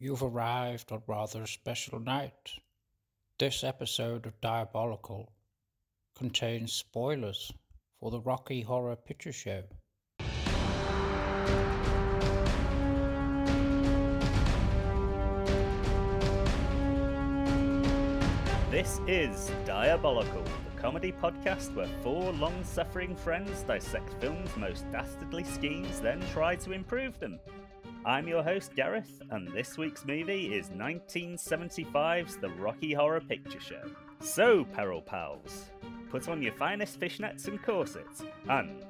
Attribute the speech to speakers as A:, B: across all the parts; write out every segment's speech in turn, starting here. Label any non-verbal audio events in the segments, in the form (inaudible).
A: You've arrived on rather a special night. This episode of Diabolical contains spoilers for the Rocky Horror Picture Show.
B: This is Diabolical, the comedy podcast where four long suffering friends dissect films' most dastardly schemes, then try to improve them. I'm your host, Gareth, and this week's movie is 1975's The Rocky Horror Picture Show. So, Peril Pals, put on your finest fishnets and corsets, and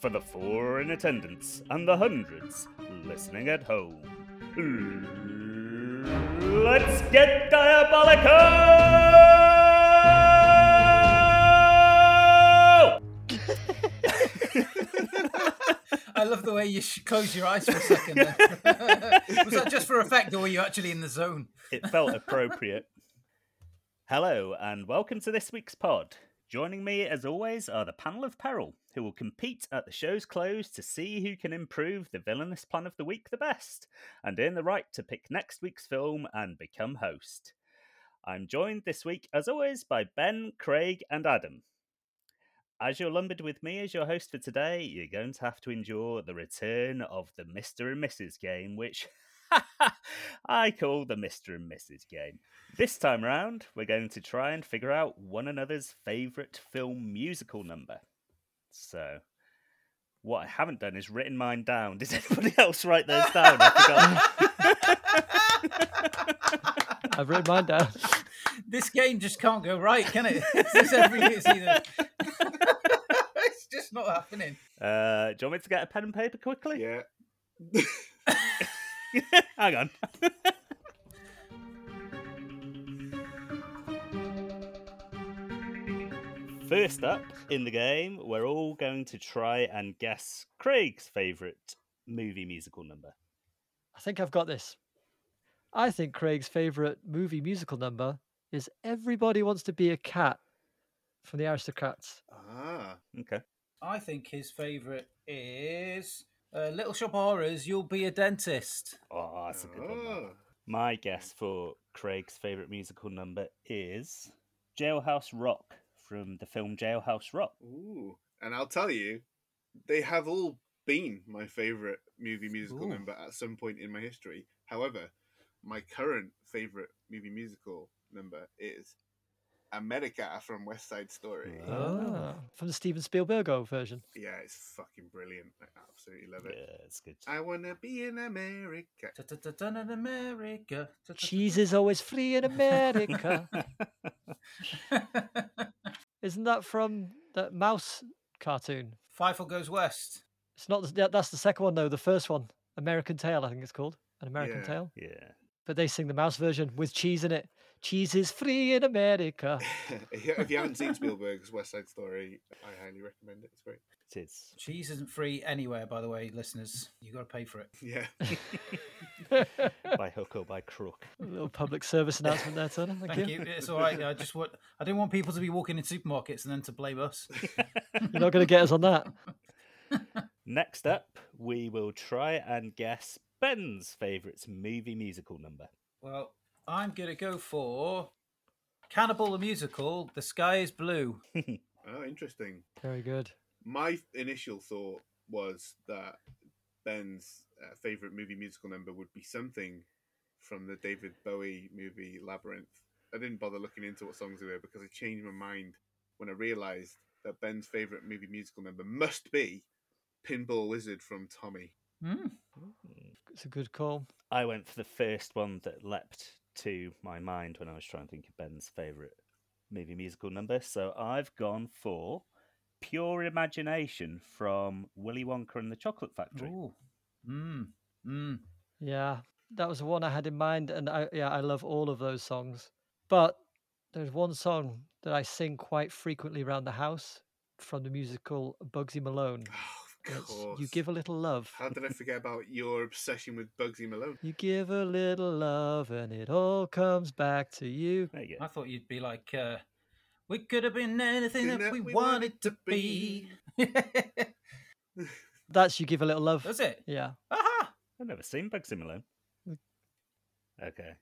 B: for the four in attendance and the hundreds listening at home, let's get diabolical!
C: Love the way you close your eyes for a second. (laughs) Was that just for effect, or were you actually in the zone?
B: It felt appropriate. Hello, and welcome to this week's pod. Joining me, as always, are the panel of peril, who will compete at the show's close to see who can improve the villainous plan of the week the best, and earn the right to pick next week's film and become host. I'm joined this week, as always, by Ben, Craig, and Adam. As you're lumbered with me as your host for today, you're going to have to endure the return of the Mr. and Mrs. game, which (laughs) I call the Mr. and Mrs. game. This time round, we're going to try and figure out one another's favourite film musical number. So, what I haven't done is written mine down. (laughs) Did anybody else write theirs down? I (laughs)
D: I've written mine down.
C: This game just can't go right, can it? It's every it's either. It's not happening.
B: Uh, do you want me to get a pen and paper quickly?
E: Yeah. (laughs)
B: Hang on. First up in the game, we're all going to try and guess Craig's favourite movie musical number.
D: I think I've got this. I think Craig's favourite movie musical number is Everybody Wants to Be a Cat from the Aristocats.
E: Ah.
B: Okay.
C: I think his favourite is uh, Little Shop of Horrors. You'll be a dentist.
B: Oh, that's a good one. that.
E: Oh.
B: My guess for Craig's favourite musical number is Jailhouse Rock from the film Jailhouse Rock.
E: Ooh. And I'll tell you, they have all been my favourite movie musical
C: Ooh.
E: number at some point in my history. However, my current favourite movie musical number is America from West Side Story.
B: Oh.
D: Ah, from the Steven Spielberg version.
E: Yeah, it's fucking brilliant. I absolutely love it.
B: Yeah, it's good.
E: I wanna be in America.
C: Ta-ta-ta-ta in America.
D: Cheese is always free in America. (laughs) Isn't that from that mouse cartoon?
C: Fievel goes west.
D: It's not. The, that's the second one though. The first one, American Tail, I think it's called. An American
E: Yeah.
D: Tail.
B: yeah.
D: But they sing the mouse version with cheese in it. Cheese is free in America. (laughs)
E: if you haven't seen Spielberg's West Side Story, I highly recommend it. It's great.
B: It is.
C: Cheese isn't free anywhere, by the way, listeners. You got to pay for it. (laughs)
E: Yeah. (laughs)
B: by hook or by crook.
D: A little public service announcement there, Turner. Thank,
C: Thank you. It's all right. I just want. I didn't want people to be walking in supermarkets and then to blame us.
D: You're not going to get us on that.
B: Next up, we will try and guess Ben's favourite movie musical number.
C: Well, I'm gonna go for Cannibal the musical. The sky is blue.
E: Oh, (laughs) interesting.
D: Very good.
E: My initial thought was that Ben's uh, favorite movie musical number would be something from the David Bowie movie Labyrinth. I didn't bother looking into what songs they were because I changed my mind when I realized that Ben's favorite movie musical number must be Pinball Wizard from Tommy.
C: Hmm.
D: It's a good call.
B: I went for the first one that leapt to my mind when I was trying to think of Ben's favourite movie musical number. So I've gone for Pure Imagination from Willy Wonka and the Chocolate Factory.
C: Ooh. Mm. Mm.
D: Yeah, that was the one I had in mind, and I yeah I love all of those songs. But there's one song that I sing quite frequently around the house from the musical Bugsy Malone. (gasps) (laughs) And
E: of
D: it's
E: course.
D: You give a little love.
E: How did I forget about your obsession with Bugsy Malone?
D: You give a little love, and it all comes back to you.
B: There you
C: I thought you'd be like, uh, we could have been anything
E: Thing
C: that
E: that
C: we
E: we
C: wanted
E: wanted
C: to
E: to
C: be. (laughs)
D: That's you give a little love.
C: Does it?
D: Yeah.
C: Aha!
B: I've never seen Bugsy Malone. Okay.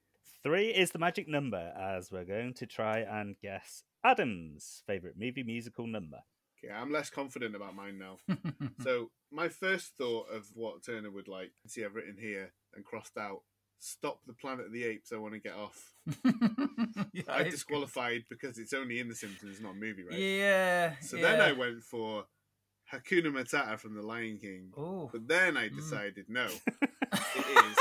B: Three is the magic number, as we're going to try and guess Adam's favourite movie musical number.
E: Okay, I'm less confident about mine now. (laughs) so my first thought of what Turner would like, see I've written here and crossed out, stop the Planet of the Apes, I want to get off. (laughs)
C: Yeah,
E: I disqualified because it's only in The Simpsons, not a movie, right?
C: Yeah.
E: So
C: yeah.
E: then I went for Hakuna Matata from The Lion King.
C: Oh.
E: But then I
C: Mm.
E: decided, no, (laughs) it is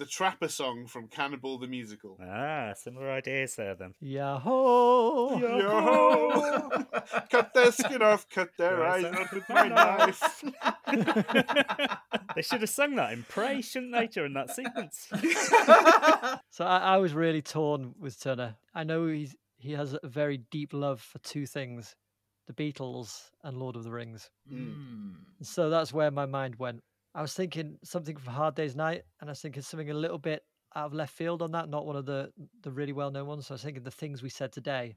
E: the Trapper song from Cannibal the Musical.
B: Ah, similar ideas there then.
D: Yahoo!
E: Yahoo! (laughs) cut their skin off, cut their
B: Yes,
E: eyes
B: and
E: out with
B: my
E: my knife. (laughs)
B: they should have sung that in praise, shouldn't they, during that sequence? (laughs)
D: So I, I was really torn with Turner. I know he's he has a very deep love for two things: the Beatles and Lord of the Rings.
C: Mm.
D: So that's where my mind went. I was thinking something for Hard Day's Night, and I was thinking something a little bit out of left field on that, not one of the the really well known ones. So I was thinking the things we said today,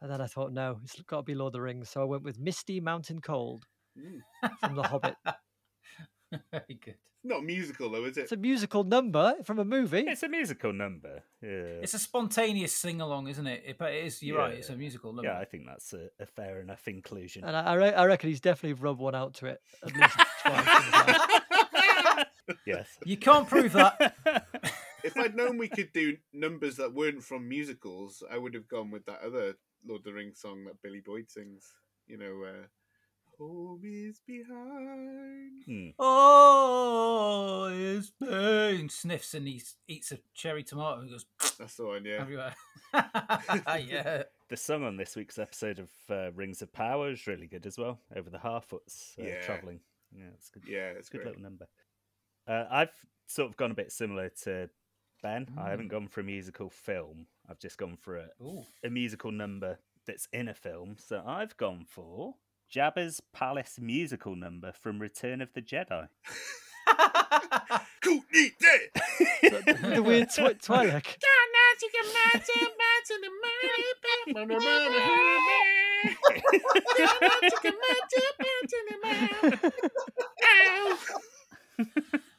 D: and then I thought, no, it's got to be Lord of the Rings. So I went with Misty Mountain Cold
E: Mm.
D: from The Hobbit. (laughs)
C: Very good.
E: Not musical though, is it?
D: It's a musical number from a movie.
B: It's a musical number. Yeah.
C: It's a spontaneous sing along, isn't it? It- But it is. You're right. It's a musical. Number.
B: Yeah, I think that's a, a fair enough inclusion.
D: And I, I, re- I reckon he's definitely rubbed one out to it at least (laughs) twice. in his life.
B: yes.
C: You can't prove that. (laughs)
E: if I'd known we could do numbers that weren't from musicals, I would have gone with that other Lord of the Rings song that Billy Boyd sings. You know, uh, Home is behind.
B: Hmm.
C: oh, it's pain. Sniffs and he eats a cherry tomato and goes (sniffs)
E: That's the one, yeah.
C: everywhere. (laughs) yeah.
B: The song on this week's episode of uh, Rings of Power is really good as well. Over the Harfoots uh,
E: Yeah.
B: traveling. Yeah, it's good.
E: Yeah, it's
B: good
E: great.
B: little number. Uh, I've sort of gone a bit similar to Ben. I haven't
C: Mm.
B: gone for a musical film. I've just gone for a,
C: Ooh.
B: a musical number that's in a film. So I've gone for Jabba's Palace musical number from Return of the Jedi. (laughs)
E: Cool, neat, day.
D: the, the weird twi- (laughs) Twi'lek. (laughs)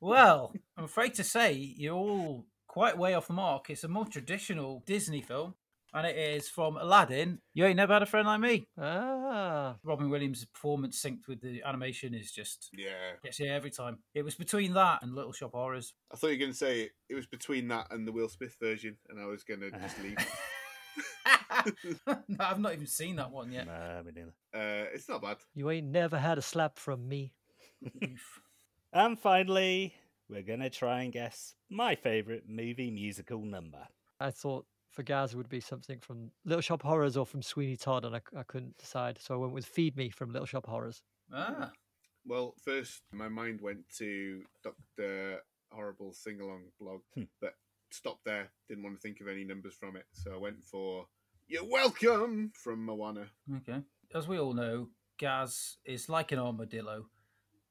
C: Well, I'm afraid to say you're all quite way off the mark. It's a more traditional Disney film, and it is from Aladdin. You ain't never had a friend like me.
D: Ah,
C: Robin Williams' performance synced with the animation is just
E: Yeah.
C: gets you every time. It was between that and Little Shop Horrors.
E: I thought you were going to say it was between that and the Will Smith version, and I was going to just leave. (laughs) (laughs)
C: no, I've not even seen that one yet.
B: Nah, me neither.
E: Uh, it's not bad.
D: you ain't never had a slap from me. (laughs)
B: And finally, we're going to try and guess my favourite movie musical number.
D: I thought for Gaz would be something from Little Shop Horrors or from Sweeney Todd, and I couldn't decide. So I went with Feed Me from Little Shop Horrors.
C: ah,
E: Well, first, my mind went to Dr. Horrible Sing Along blog,
B: Hmm.
E: but stopped there. Didn't want to think of any numbers from it. So I went for You're Welcome from Moana.
C: okay. As we all know, Gaz is like an armadillo.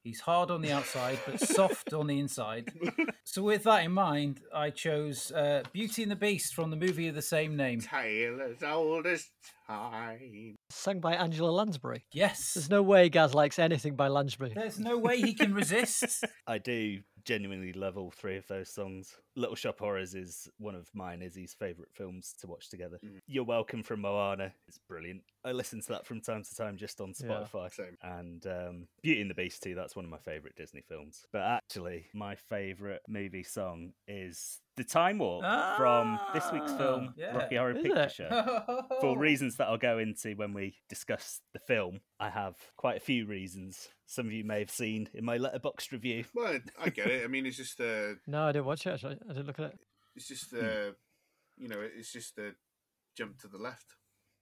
C: He's hard on the outside, but (laughs) soft on the inside. (laughs) So, with that in mind, I chose uh, Beauty and the Beast from the movie of the same name.
E: Tale as old as time.
D: Sung by Angela Lansbury.
C: Yes.
D: There's no way Gaz likes anything by Lansbury.
C: There's no way he can resist. (laughs)
B: I do genuinely love all three of those songs. Little Shop Horrors is one of mine, Izzy's favourite films to watch together.
E: Mm.
B: You're Welcome from Moana. It's brilliant. I listen to that from time to time just on
D: Yeah.
B: Spotify.
E: Same.
B: And um, Beauty and the Beast too, that's one of my favourite Disney films. But actually, my favourite movie song is The Time Warp from this week's film,
C: Ah, yeah.
B: Rocky Horror
D: Is
B: Picture
D: it?
B: Show. (laughs) For reasons that I'll go into when we discuss the film, I have quite a few reasons. Some of you may have seen in my Letterboxd review.
E: Well, I get it. I mean, it's just uh,
D: No, I didn't watch it actually. I didn't look at it.
E: it's just
B: Hmm.
E: uh, you know, it's just a jump to the left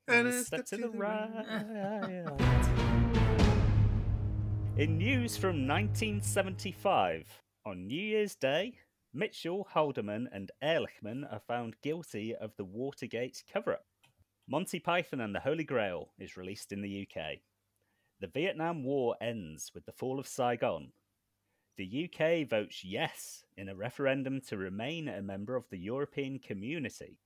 B: And
E: a
B: a step to the
E: right.
B: right. (laughs) In news from 1975, on New Year's Day, Mitchell, Haldeman, and Ehrlichman are found guilty of the Watergate cover up. Monty Python and the Holy Grail is released in the UK. The Vietnam War ends with the fall of Saigon. The UK votes yes in a referendum to remain a member of the European community.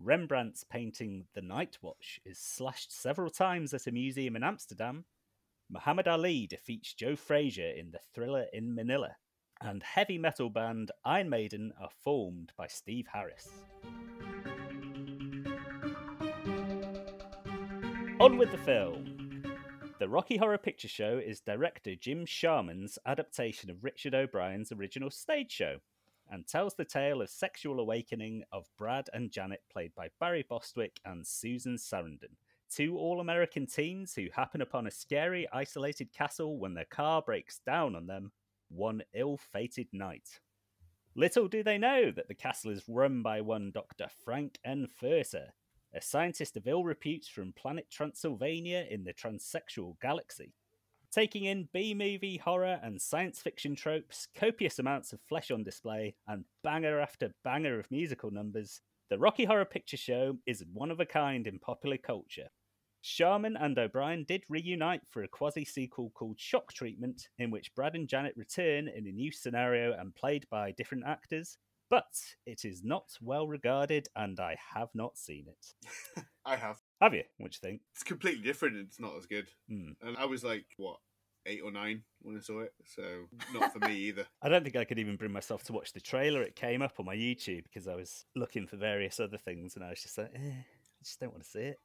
B: Rembrandt's painting The Night Watch is slashed several times at a museum in Amsterdam. Muhammad Ali defeats Joe Frazier in the thriller in Manila. and heavy metal band Iron Maiden are formed by Steve Harris. On with the film. The Rocky Horror Picture Show is director Jim Sharman's adaptation of Richard O'Brien's original stage show and tells the tale of sexual awakening of Brad and Janet, played by Barry Bostwick and Susan Sarandon, two all American teens who happen upon a scary, isolated castle when their car breaks down on them one ill fated night. Little do they know that the castle is run by one Dr. Frank N. Furter, a scientist of ill repute from planet Transylvania in the transsexual galaxy. Taking in B movie, horror, and science fiction tropes, copious amounts of flesh on display, and banger after banger of musical numbers, the Rocky Horror Picture Show is one of a kind in popular culture. Sharman and O'Brien did reunite for a quasi sequel called Shock Treatment, in which Brad and Janet return in a new scenario and played by different actors, but it is not well regarded and I have not seen it. (laughs)
E: I have.
B: Have you? What do you think?
E: It's completely different. It's not as good.
B: Hmm.
E: And I was like, what, eight or nine when I saw it? So not for me either. (laughs)
B: I don't think I could even bring myself to watch the trailer. It came up on my YouTube because I was looking for various other things and I was just like, eh, I just don't want to see it.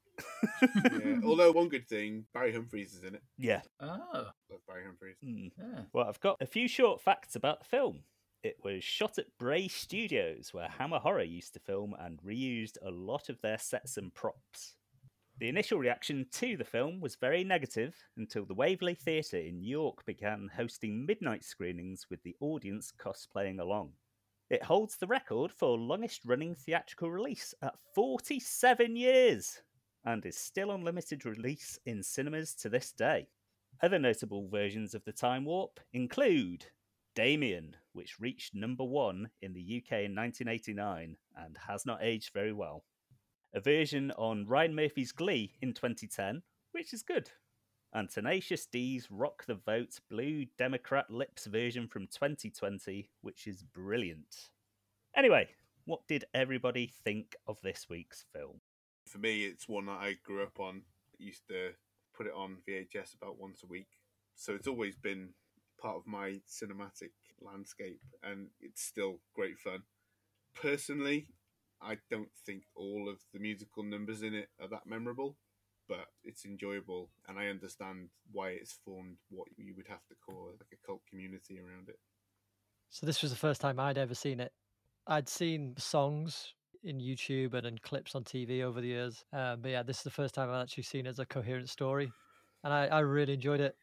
E: Yeah. (laughs) Although one good thing, Barry Humphries is in it.
B: yeah.
C: Oh,
E: Love Barry Humphries.
B: Hmm.
C: yeah.
B: Well, I've got a few short facts about the film. It was shot at Bray Studios, where Hammer Horror used to film and reused a lot of their sets and props. The initial reaction to the film was very negative until the Waverly Theatre in New York began hosting midnight screenings with the audience cosplaying along. It holds the record for longest running theatrical release at 47 years and is still on limited release in cinemas to this day. Other notable versions of the Time Warp include Damian, which reached number one in the UK in 1989 and has not aged very well. A version on Ryan Murphy's Glee in 2010, which is good. And Tenacious D's Rock the Vote Blue Democrat Lips version from 2020, which is brilliant. Anyway, what did everybody think of this week's film?
E: For me, it's one that I grew up on. I Used to put it on VHS about once a week. So it's always been part of my cinematic landscape and it's still great fun. Personally, I don't think all of the musical numbers in it are that memorable, but it's enjoyable and I understand why it's formed what you would have to call like a cult community around it.
D: So this was the first time I'd ever seen it. I'd seen songs in YouTube and in clips on TV over the years, um, but yeah, this is the first time I've actually seen it as a coherent story, and I, I really enjoyed it.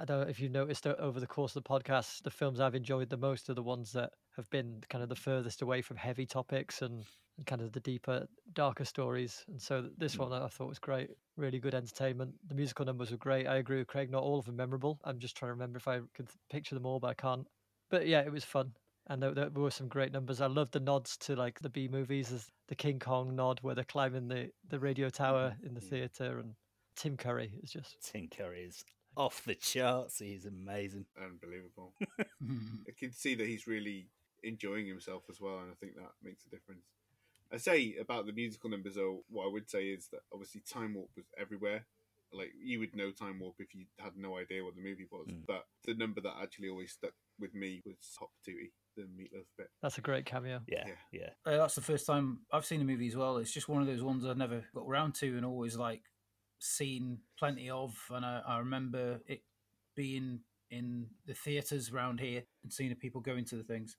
D: I don't know if you've noticed over the course of the podcast, the films I've enjoyed the most are the ones that have been kind of the furthest away from heavy topics and, and kind of the deeper, darker stories. And so this hmm. one I thought was great, really good entertainment. The musical numbers were great. I agree with Craig, not all of them memorable. I'm just trying to remember if I could picture them all, but I can't. But yeah, it was fun. And there, there were some great numbers. I loved the nods to like the B movies, as the King Kong nod where they're climbing the, the radio tower mm-hmm. in the mm-hmm. theatre, and Tim Curry is just
B: Tim Curry is off the charts. He's amazing.
E: Unbelievable. (laughs) I can see that he's really enjoying himself as well, and I think that makes a difference. I say about the musical numbers, though, what I would say is that obviously Time Warp was everywhere. Like you would know Time Warp if you had no idea what the movie was,
B: Mm.
E: but the number that actually always stuck with me was Hop Tootie, the Meatloaf bit.
D: that's a great cameo.
B: Yeah,
E: Yeah.
B: yeah.
C: Uh, that's the first time I've seen the movie as well. It's just one of those ones I've never got around to and always like seen plenty of. And I, I remember it being in the theatres around here and seeing the people going to the things.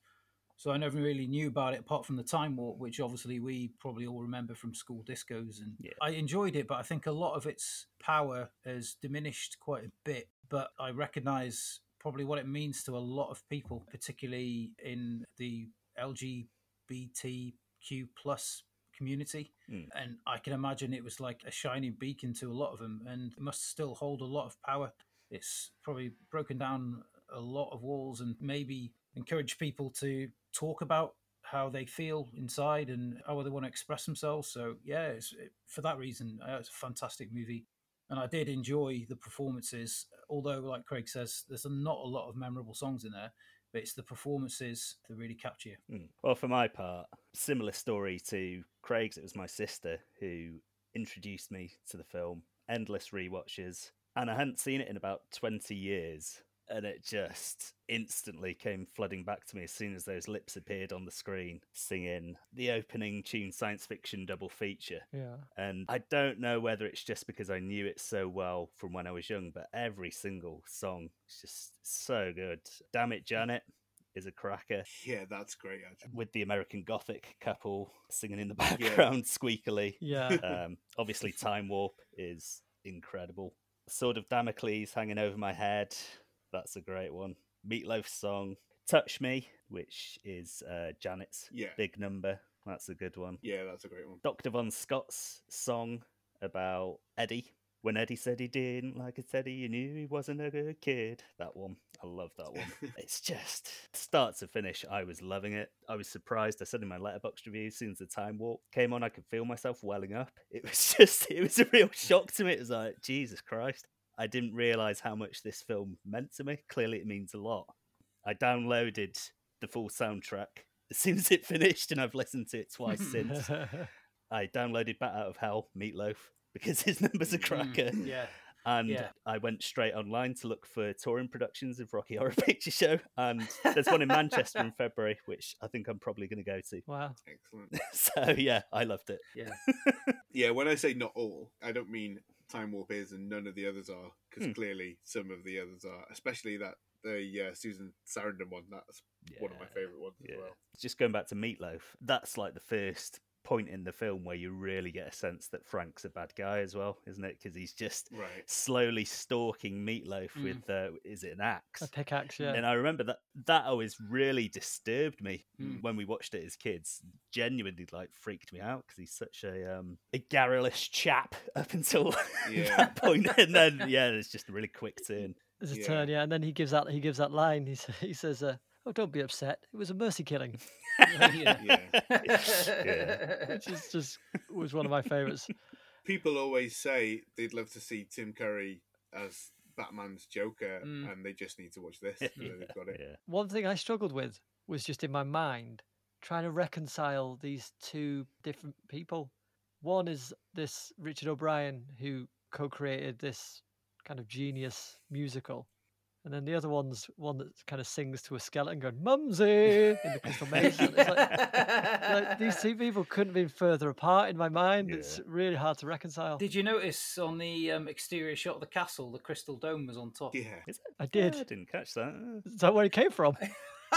C: So I never really knew about it apart from the time warp, which obviously we probably all remember from school discos. And
B: Yeah.
C: I enjoyed it, but I think a lot of its power has diminished quite a bit. But I recognise probably what it means to a lot of people, particularly in the LGBTQ plus community.
B: Mm.
C: And I can imagine it was like a shining beacon to a lot of them, and must still hold a lot of power. It's probably broken down a lot of walls and maybe encourage people to talk about how they feel inside and how they want to express themselves. So yeah, it's, it, for that reason, uh, it's a fantastic movie, and I did enjoy the performances. Although, like Craig says, there's not a lot of memorable songs in there, but it's the performances that really capture you.
B: Mm. Well, for my part, similar story to Craig's. It was my sister who introduced me to the film. Endless rewatches, and I hadn't seen it in about twenty years. and it just instantly came flooding back to me as soon as those lips appeared on the screen singing the opening tune science fiction double feature.
D: Yeah.
B: And I don't know whether it's just because I knew it so well from when I was young, but every single song is just so good. Damn it, Janet is a cracker
E: Yeah, that's great. Actually.
B: with the American Gothic couple singing in the (laughs) background squeakily.
D: Yeah. (laughs)
B: Um, obviously, Time Warp is incredible. Sword of Damocles hanging over my head. That's a great one. Meatloaf song. Touch Me, which is uh, Janet's
E: Yeah.
B: big number. That's a good one.
E: Yeah, that's a great one.
B: Dr. Von Scott's song about Eddie. When Eddie said he didn't like it, Eddie, you knew he wasn't a good kid. That one. I love that one. (laughs) it's just start to finish. I was loving it. I was surprised. I said in my Letterboxd review, as soon as the time warp came on, I could feel myself welling up. It was (laughs) just, it was a real shock to me. It was like, Jesus Christ. I didn't realize how much this film meant to me. Clearly, it means a lot. I downloaded the full soundtrack as soon as it finished, and I've listened to it twice since. (laughs) I downloaded Bat Out of Hell, Meatloaf, because his (laughs) number's are cracker.
C: Mm, yeah.
B: And
C: Yeah.
B: I went straight online to look for touring productions of Rocky Horror (laughs) Picture Show. And there's one in Manchester in (laughs) February, which I think I'm probably going to go to.
D: wow.
E: Excellent.
B: So, yeah, I loved it.
C: Yeah.
E: Yeah, when I say not all, I don't mean Time Warp is and none of the others are, because
B: Hmm.
E: clearly some of the others are, especially that the uh, Susan Sarandon one. That's one of my favourite ones
B: Yeah.
E: as well.
B: Just going back to Meatloaf, that's like the first point in the film where you really get a sense that Frank's a bad guy as well, isn't it? Because he's just
E: Right.
B: slowly stalking Meatloaf
C: Mm.
B: with, uh, is it an axe?
D: A pickaxe, yeah.
B: And I remember that that always really disturbed me
C: Mm.
B: when we watched it as kids. Genuinely, like freaked me out because he's such a um, a garrulous chap up until (laughs)
E: Yeah.
B: that point, and then yeah, it's just a really quick turn.
D: There's a
E: Yeah.
D: turn, yeah, and then he gives that he gives that line. He he says, uh, "Oh, don't be upset. It was a mercy killing,"
C: yeah. (laughs)
B: Yeah.
D: which is just was one of my favorites. (laughs)
E: People always say they'd love to see Tim Curry as Batman's Joker,
C: Mm.
E: and they just need to watch this. (laughs) and then they've got it.
B: Yeah.
D: One thing I struggled with was just in my mind trying to reconcile these two different people. One is this Richard O'Brien who co-created this kind of genius musical. And then the other one's one that kind of sings to a skeleton going, Mumsy in the Crystal (laughs) Maze. It's like, like, these two people couldn't have been further apart in my mind. It's really hard to reconcile.
C: Did you notice on the um, exterior shot of the castle, the crystal dome was on top?
E: Yeah.
B: Is it?
D: I did.
B: Yeah, I didn't catch that.
D: Is that where it came from? (laughs)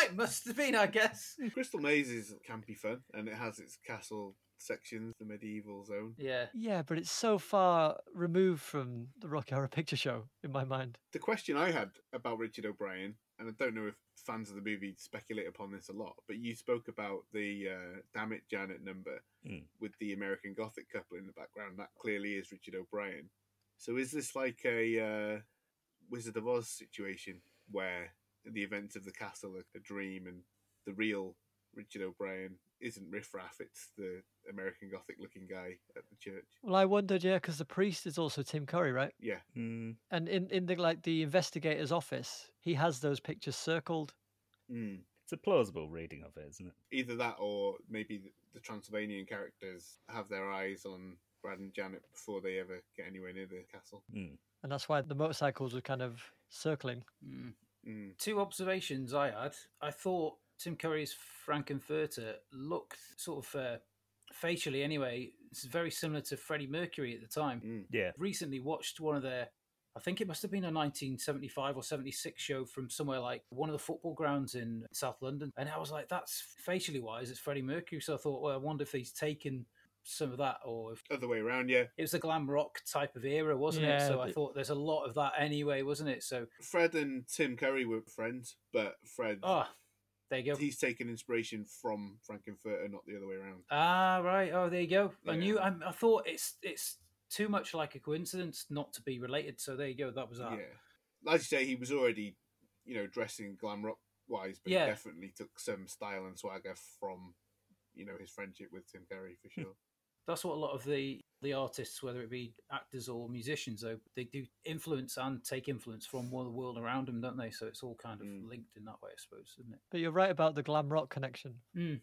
C: It must have been, I guess.
E: Crystal Maze is be fun, and it has its castle sections, the medieval zone.
C: Yeah.
D: yeah, but it's so far removed from the Rocky Horror Picture Show in my mind.
E: The question I had about Richard O'Brien, and I don't know if fans of the movie speculate upon this a lot, but you spoke about the uh, "Damn It, Janet" number
B: Mm.
E: with the American Gothic couple in the background. That clearly is Richard O'Brien. So is this like a uh, Wizard of Oz situation where the events of the castle are a dream, and the real Richard O'Brien isn't riffraff; it's the American Gothic-looking guy at the church.
D: Well, I wondered, yeah, because the priest is also Tim Curry, right?
E: Yeah,
B: Mm,
D: And in, in the like the investigator's office, he has those pictures circled.
E: mm.
B: it's a plausible reading of it, isn't it?
E: either that or maybe the, the Transylvanian characters have their eyes on Brad and Janet before they ever get anywhere near the castle.
B: Mm.
D: And that's why the motorcycles were kind of circling.
C: Mm.
E: Mm.
C: Two observations I had. I thought Tim Curry's Frank N. Furter looked sort of uh, facially, anyway, it's very similar to Freddie Mercury at the time.
E: Mm.
B: Yeah.
C: Recently watched one of their, I think it must have been a 1975 or 76 show from somewhere like one of the football grounds in South London. And I was like, that's facially wise, it's Freddie Mercury. So I thought, well, I wonder if he's taken some of that or if
E: Other way around, yeah.
C: it was a glam rock type of era, wasn't it?
D: Yeah,
C: So I thought there's a lot of that anyway, wasn't it? So,
E: Fred and Tim Curry were friends, but Fred,
C: ah, there you go.
E: he's taken inspiration from Frank N. Furter, not the other way around.
C: Ah, right. Oh, there you go. I knew. I, I thought it's it's too much like a coincidence not to be related. So there you go. That was that.
E: Yeah. As you say, he was already, you know, dressing glam rock wise, but
C: Yeah.
E: he definitely took some style and swagger from, you know, his friendship with Tim Curry for (laughs) sure.
C: That's what a lot of the the artists, whether it be actors or musicians, though, they do influence and take influence from the world around them, don't they? So it's all kind of
E: Mm.
C: linked in that way, I suppose, isn't it?
D: But you're right about the glam rock connection.
C: Mm.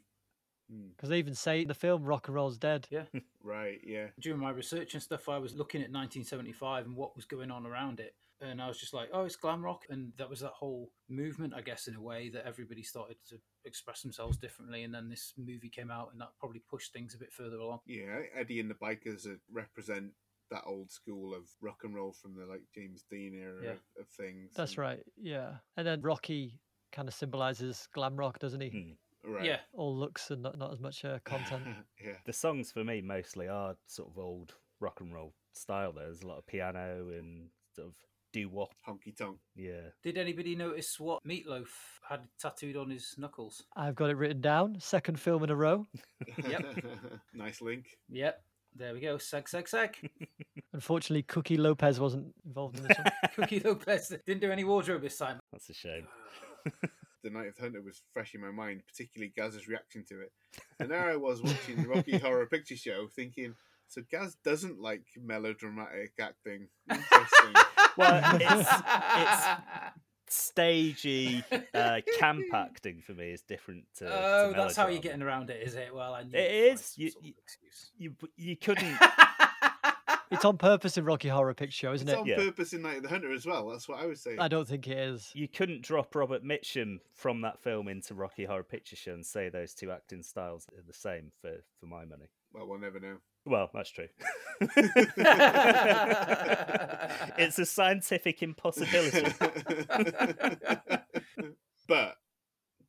D: Because they even say in the film rock and roll's dead.
C: Yeah. (laughs)
E: Right, yeah.
C: During my research and stuff, I was looking at 1975 and what was going on around it. And I was just like, oh, it's glam rock. And that was that whole movement, I guess, in a way that everybody started to express themselves differently. And then this movie came out and that probably pushed things a bit further along.
E: Yeah, Eddie and the Bikers uh, represent that old school of rock and roll from the like James Dean era
C: Yeah.
E: of, of things.
D: That's
E: and-
D: right. Yeah. And then Rocky kind of symbolizes glam rock, doesn't he?
B: Hmm.
E: Right.
C: Yeah.
D: All looks and not, not as much uh, content. (laughs)
E: yeah.
B: The songs for me mostly are sort of old rock and roll style. There's a lot of piano and sort of doo wop.
E: Honky tonk.
B: Yeah.
C: Did anybody notice what Meatloaf had tattooed on his knuckles?
D: I've got it written down. Second film in a row. Yep. (laughs)
E: nice link.
C: Yep. There we go. Seg, seg, seg. (laughs)
D: Unfortunately, Cookie Lopez wasn't involved in this one. (laughs)
C: Cookie Lopez didn't do any wardrobe this time.
B: That's a shame. (sighs)
E: The Night of the Hunter was fresh in my mind, particularly Gaz's reaction to it. And there I was watching the Rocky Horror Picture Show thinking, so Gaz doesn't like melodramatic acting. Interesting.
B: Well, (laughs) it's it's stagey uh, (laughs) camp acting for me is different to. to
C: oh, that's how you're getting around it, is it? Well, I knew
B: It
C: you'd find
B: is.
C: some
B: You-
C: sort of
B: you- You you couldn't. (laughs)
D: it's on purpose in Rocky Horror Picture Show, isn't
E: it's
D: it?
E: on
B: Yeah.
E: purpose in Night of the Hunter as well. That's what I was saying.
D: I don't think it is.
B: You couldn't drop Robert Mitchum from that film into Rocky Horror Picture Show and say those two acting styles are the same for, for my money.
E: Well, we'll never know.
B: Well, that's true. (laughs) it's a scientific impossibility. (laughs)
E: but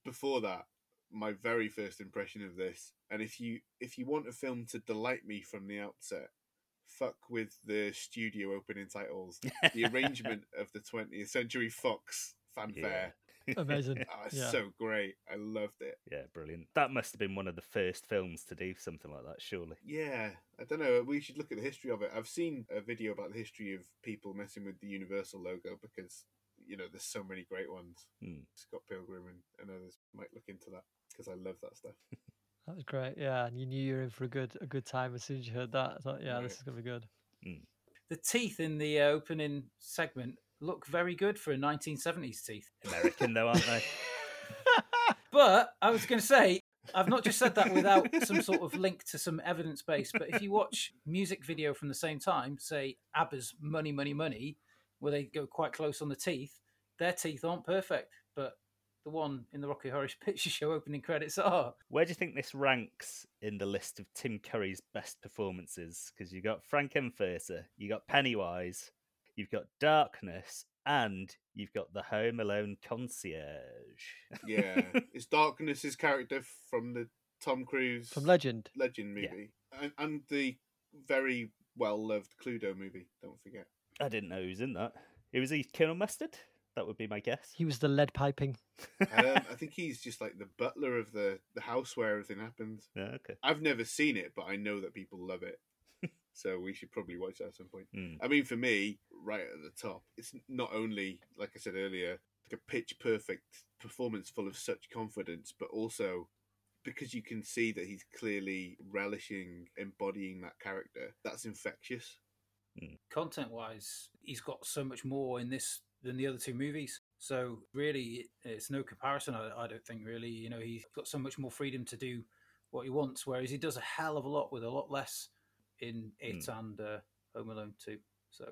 E: before that, my very first impression of this, and if you if you want a film to delight me from the outset, fuck with the studio opening titles. The arrangement (laughs) of the 20th Century Fox fanfare. (laughs)
D: Amazing.
E: Oh, it's
D: Yeah.
E: so great. I loved it.
B: Yeah, brilliant. That must have been one of the first films to do something like that, surely.
E: Yeah, I don't know. We should look at the history of it. I've seen a video about the history of people messing with the Universal logo because you know there's so many great ones.
B: Hmm.
E: Scott Pilgrim and, and others might look into that because I love that stuff. (laughs)
D: That was great. Yeah, and you knew you were in for a good a good time as soon as you heard that. I thought, yeah, this is gonna be good.
C: the teeth in the uh, opening segment look very good for a 1970s teeth.
B: American, though, aren't they? (laughs)
C: But I was going to say, I've not just said that without some sort of link to some evidence base. But if you watch music video from the same time, say ABBA's "Money, Money, Money," where they go quite close on the teeth, their teeth aren't perfect, but the one in the Rocky Horror (laughs) Picture Show opening credits are.
B: Where do you think this ranks in the list of Tim Curry's best performances? Because you got Frank N. Furter, you got Pennywise, you've got Darkness, and you've got the Home Alone concierge.
E: Yeah, (laughs) it's Darkness's character from the Tom Cruise
D: From Legend.
E: Legend
B: Yeah.
E: movie, and, and the very well loved Cluedo movie. Don't forget.
B: I didn't know he was in that. It was he Colonel Mustard? That would be my guess.
D: He was the lead piping.
E: Um, (laughs) I think he's just like the butler of the the house where everything happens.
B: Yeah, okay.
E: I've never seen it, but I know that people love it. So we should probably watch that at some point.
B: Hmm.
E: I mean, for me, right at the top, it's not only, like I said earlier, like a pitch perfect performance full of such confidence, but also because you can see that he's clearly relishing embodying that character. That's infectious.
C: content wise, he's got so much more in this than the other two movies. So really, it's no comparison. I, I don't think really. You know, he's got so much more freedom to do what he wants, whereas he does a hell of a lot with a lot less in it and uh, Home Alone Two. So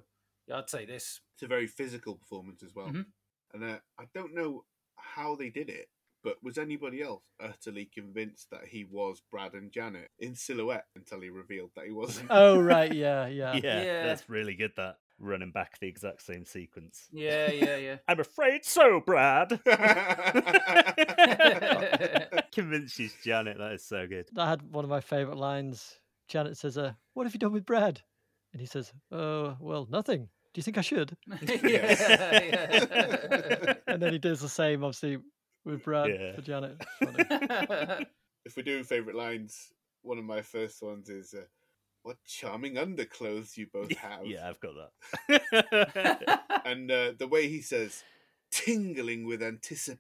C: yeah, I'd say this.
E: It's a very physical performance as well.
C: Mhm.
E: And uh, I don't know how they did it, but was anybody else utterly convinced that he was Brad and Janet in silhouette until he revealed that he wasn't?
D: Oh (laughs) right, yeah, yeah.
B: Yeah,
C: Yeah.
B: that's really good. That running back the exact same sequence.
C: Yeah, yeah, yeah. (laughs)
B: I'm afraid so, Brad. (laughs) Convinced she's Janet. That is so good.
D: I had one of my favourite lines. Janet says, uh, "What have you done with Brad?" And he says, "Oh, well, nothing. Do you think I should?" (laughs) (laughs)
C: yeah, yeah.
D: And then he does the same, obviously, with Brad
B: Yeah.
D: for Janet. (laughs)
E: If we're doing favourite lines, one of my first ones is, uh, "What charming underclothes you both have!"
B: Yeah, I've got that.
E: and uh, the way he says, "Tingling with anticipation."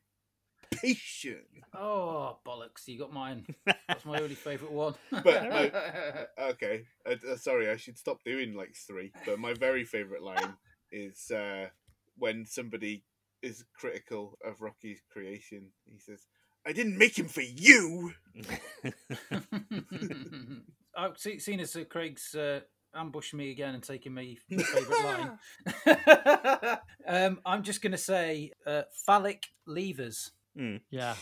C: Oh bollocks! You got mine. (laughs) That's my only favourite one. (laughs)
E: But my- (laughs) okay, uh, uh, sorry, I should stop doing like three. But my very favorite line is uh, when somebody is critical of Rocky's creation. He says, "I didn't make him for you."
C: I see, seen as uh, Craig's uh, ambushed me again and taking my favourite line, um, I'm just going to say uh, phallic levers.
B: Mm,
D: Yeah,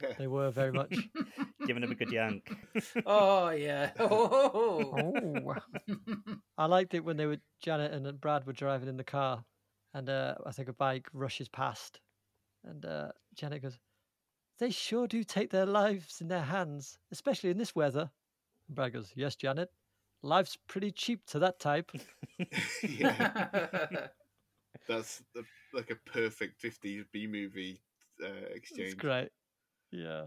D: (laughs) they were very much. (laughs)
B: giving him a good yank. (laughs)
C: Oh yeah. Oh.
D: Oh, I liked it when they were Janet and Brad were driving in the car, and uh, I think a bike rushes past, and uh, Janet goes, "They sure do take their lives in their hands, especially in this weather." And Brad goes, "Yes, Janet, life's pretty cheap to that type."
E: yeah, that's the, like a perfect 50s B movie uh,
D: It's
E: exchange.
D: great. Yeah.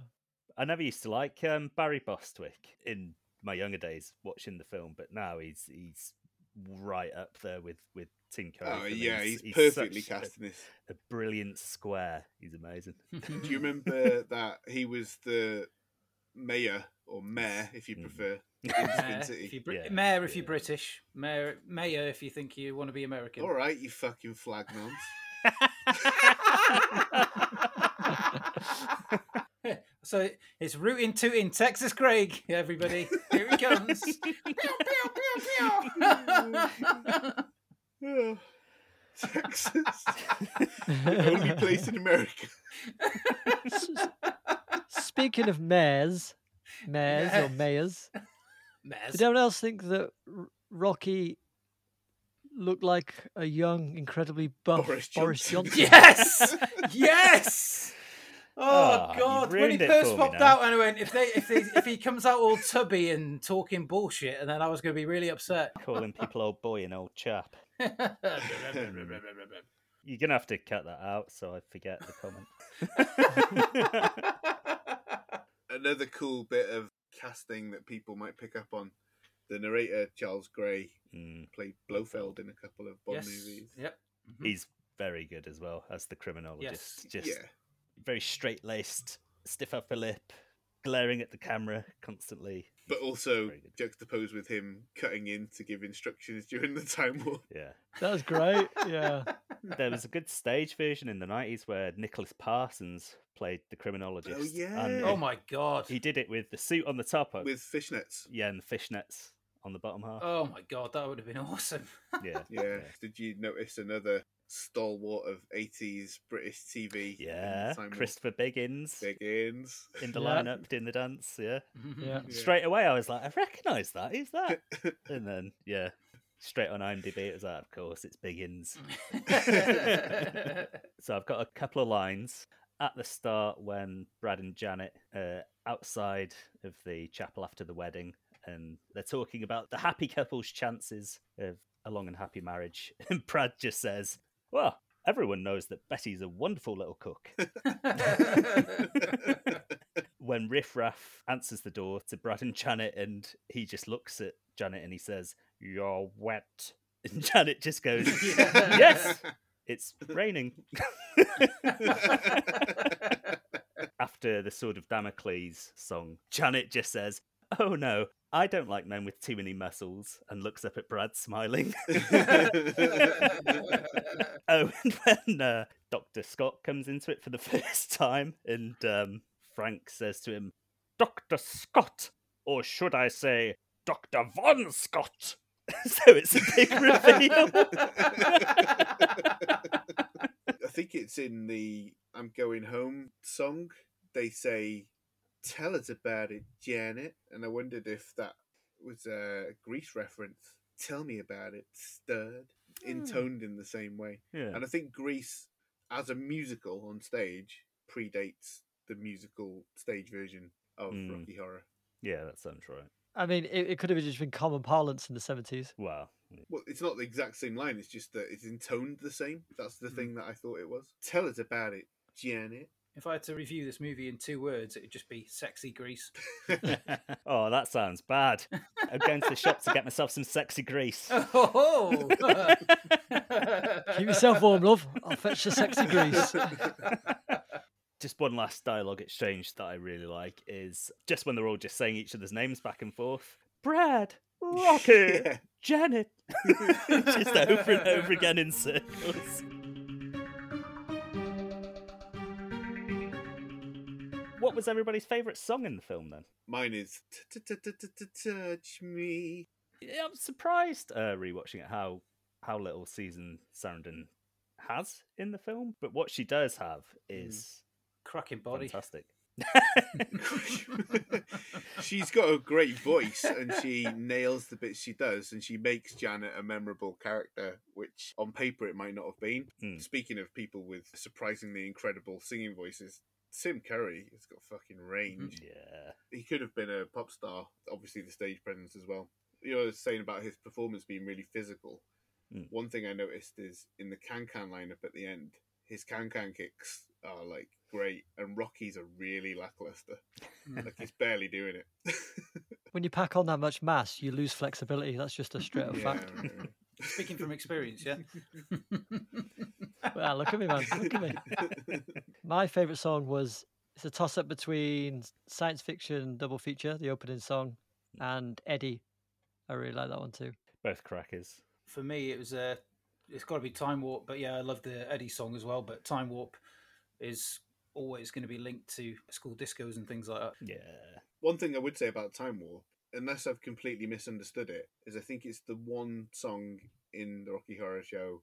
B: I never used to like um, Barry Bostwick in my younger days watching the film, but now he's he's right up there with with Tim Curry.
E: Oh
B: for
E: yeah, he's,
B: he's
E: perfectly
B: such
E: cast in this.
B: A, brilliant square. He's amazing. (laughs)
E: Do you remember (laughs) that he was the mayor or mayor, if you
B: Mhm.
E: prefer, (laughs) in
C: Mayor if,
E: City?
C: you Brit-
B: Yeah,
C: mayor if
B: yeah.
C: you're British, mayor, mayor if you think you want to be American.
E: All right, you fucking flag nons. (laughs)
C: so it's rooting tooting Texas Craig, everybody. Here he comes.
E: Oh, (laughs) Texas, the only place in America.
D: Speaking of mayors, mayors or
C: Yes.
D: mayors,
C: Mez.
D: did anyone else think that Rocky looked like a young, incredibly buff
E: Boris
D: Boris
E: Johnson.
D: Johnson? (laughs)
C: Yes, yes. (laughs) Oh
B: Ah, you've
C: God! When he first popped out, and I went, if they, if they, if he comes out all tubby and talking bullshit, and then I was going to be really upset. (laughs)
B: Calling people old boy and old chap. You're gonna have to cut that out so I forget the comment.
E: Another cool bit of casting that people might pick up on. The narrator Charles Gray
B: Mm,
E: played Blofeld in a couple of Bond
C: yes.
E: movies.
C: Yep. Mhm.
B: he's very good as well as the criminologist. Just
E: Yeah,
B: very straight laced, stiff upper lip, glaring at the camera constantly.
E: but also
B: Very
E: juxtaposed with him cutting in to give instructions during the time warp. (laughs)
B: Yeah.
D: That was great. Yeah. (laughs)
B: There was a good stage version in the 90s where Nicholas Parsons played the criminologist.
E: Oh yeah.
B: and
C: Oh my God.
B: He did it with the suit on the top, of,
E: with fishnets.
B: yeah, and the fishnets on the bottom half.
C: Oh my God, that would have been (laughs) awesome. (laughs)
B: Yeah.
E: Yeah. Did you notice another stalwart of 80s British TV?
B: Yeah.
E: Time
B: Christopher Biggins
E: Biggins.
B: in the
D: Yeah.
B: lineup doing the dance. Yeah. Mm-hmm.
D: Yeah.
E: Yeah.
B: Straight away, I was like, I recognise that. Who's that? (laughs) and then, yeah, straight on IMDb, it was that, of course, it's Biggins. So I've got a couple of lines at the start when Brad and Janet are outside of the chapel after the wedding, and they're talking about the happy couple's chances of a long and happy marriage. (laughs) And Brad just says, Well, everyone knows that Betty's a wonderful little cook. (laughs) when Riff Raff answers the door to Brad and Janet, and he just looks at Janet and he says, You're wet. And (laughs) Janet just goes, Yes, it's raining. After the Sword of Damocles song, Janet just says, (laughs) Oh no, I don't like men with too many muscles, and looks up at Brad smiling. (laughs) (laughs) oh, and when uh, Dr. Scott comes into it for the first time, and um, Frank says to him, Dr. Scott, or should I say, Dr. Von Scott? so it's a big reveal.
E: I think it's in the I'm Going Home song. They say, Tell us about it, Janet. And I wondered if that was a Grease reference. Tell me about it, stud. Intoned in the same way.
B: yeah.
E: And I think Grease, as a musical on stage, predates the musical stage version of
B: Mm.
E: Rocky Horror.
B: yeah, that sounds right.
D: I mean, it, it could have just been common parlance in the 70s.
B: Well,
E: Well, it's not the exact same line. It's just that it's intoned the same. That's the
C: Mm.
E: thing that I thought it was. Tell us about it, Janet.
C: If I had to review this movie in two words, it would just be sexy grease. (laughs) (laughs)
B: oh, that sounds bad. I'm going to the shop to get myself some sexy grease. (laughs)
C: Oh,
D: Keep yourself warm, love. I'll fetch the sexy grease.
B: Just one last dialogue exchange that I really like is just when they're all just saying each other's names back and forth. Brad, Rocky, Janet. just over and over again in circles. Was everybody's favourite song in the film then?
E: Mine is touch me.
B: Yeah, I'm surprised uh, rewatching it how how little Susan Sarandon has in the film, but what she does have is
C: Cracking body.
B: fantastic. (laughs)
E: She's got a great voice and she nails the bits she does and she makes Janet a memorable character, which on paper it might not have been.
B: Hmm.
E: Speaking of people with surprisingly incredible singing voices, Tim Curry has got fucking range.
B: yeah,
E: He could have been a pop star, obviously the stage presence as well. You know, saying about his performance being really physical.
B: Hmm.
E: One thing I noticed is in the can can lineup at the end, his can can kicks are like great and Rocky's are really lackluster. like he's barely doing it. (laughs)
D: When you pack on that much mass, you lose flexibility. That's just a straight up
E: Yeah,
D: fact.
E: right, (laughs) right.
C: Speaking from experience, yeah. (laughs)
D: Well, look at me, man. Look at me. My favourite song was it's a toss up between science fiction double feature, the opening song, and Eddie. I really like that one too.
B: both crackers.
C: For me, it was uh, it's got to be Time Warp, but yeah, I love the Eddie song as well. But Time Warp is always going to be linked to school discos and things like that.
B: Yeah,
E: One thing I would say about Time Warp, unless I've completely misunderstood it, is I think it's the one song in the Rocky Horror Show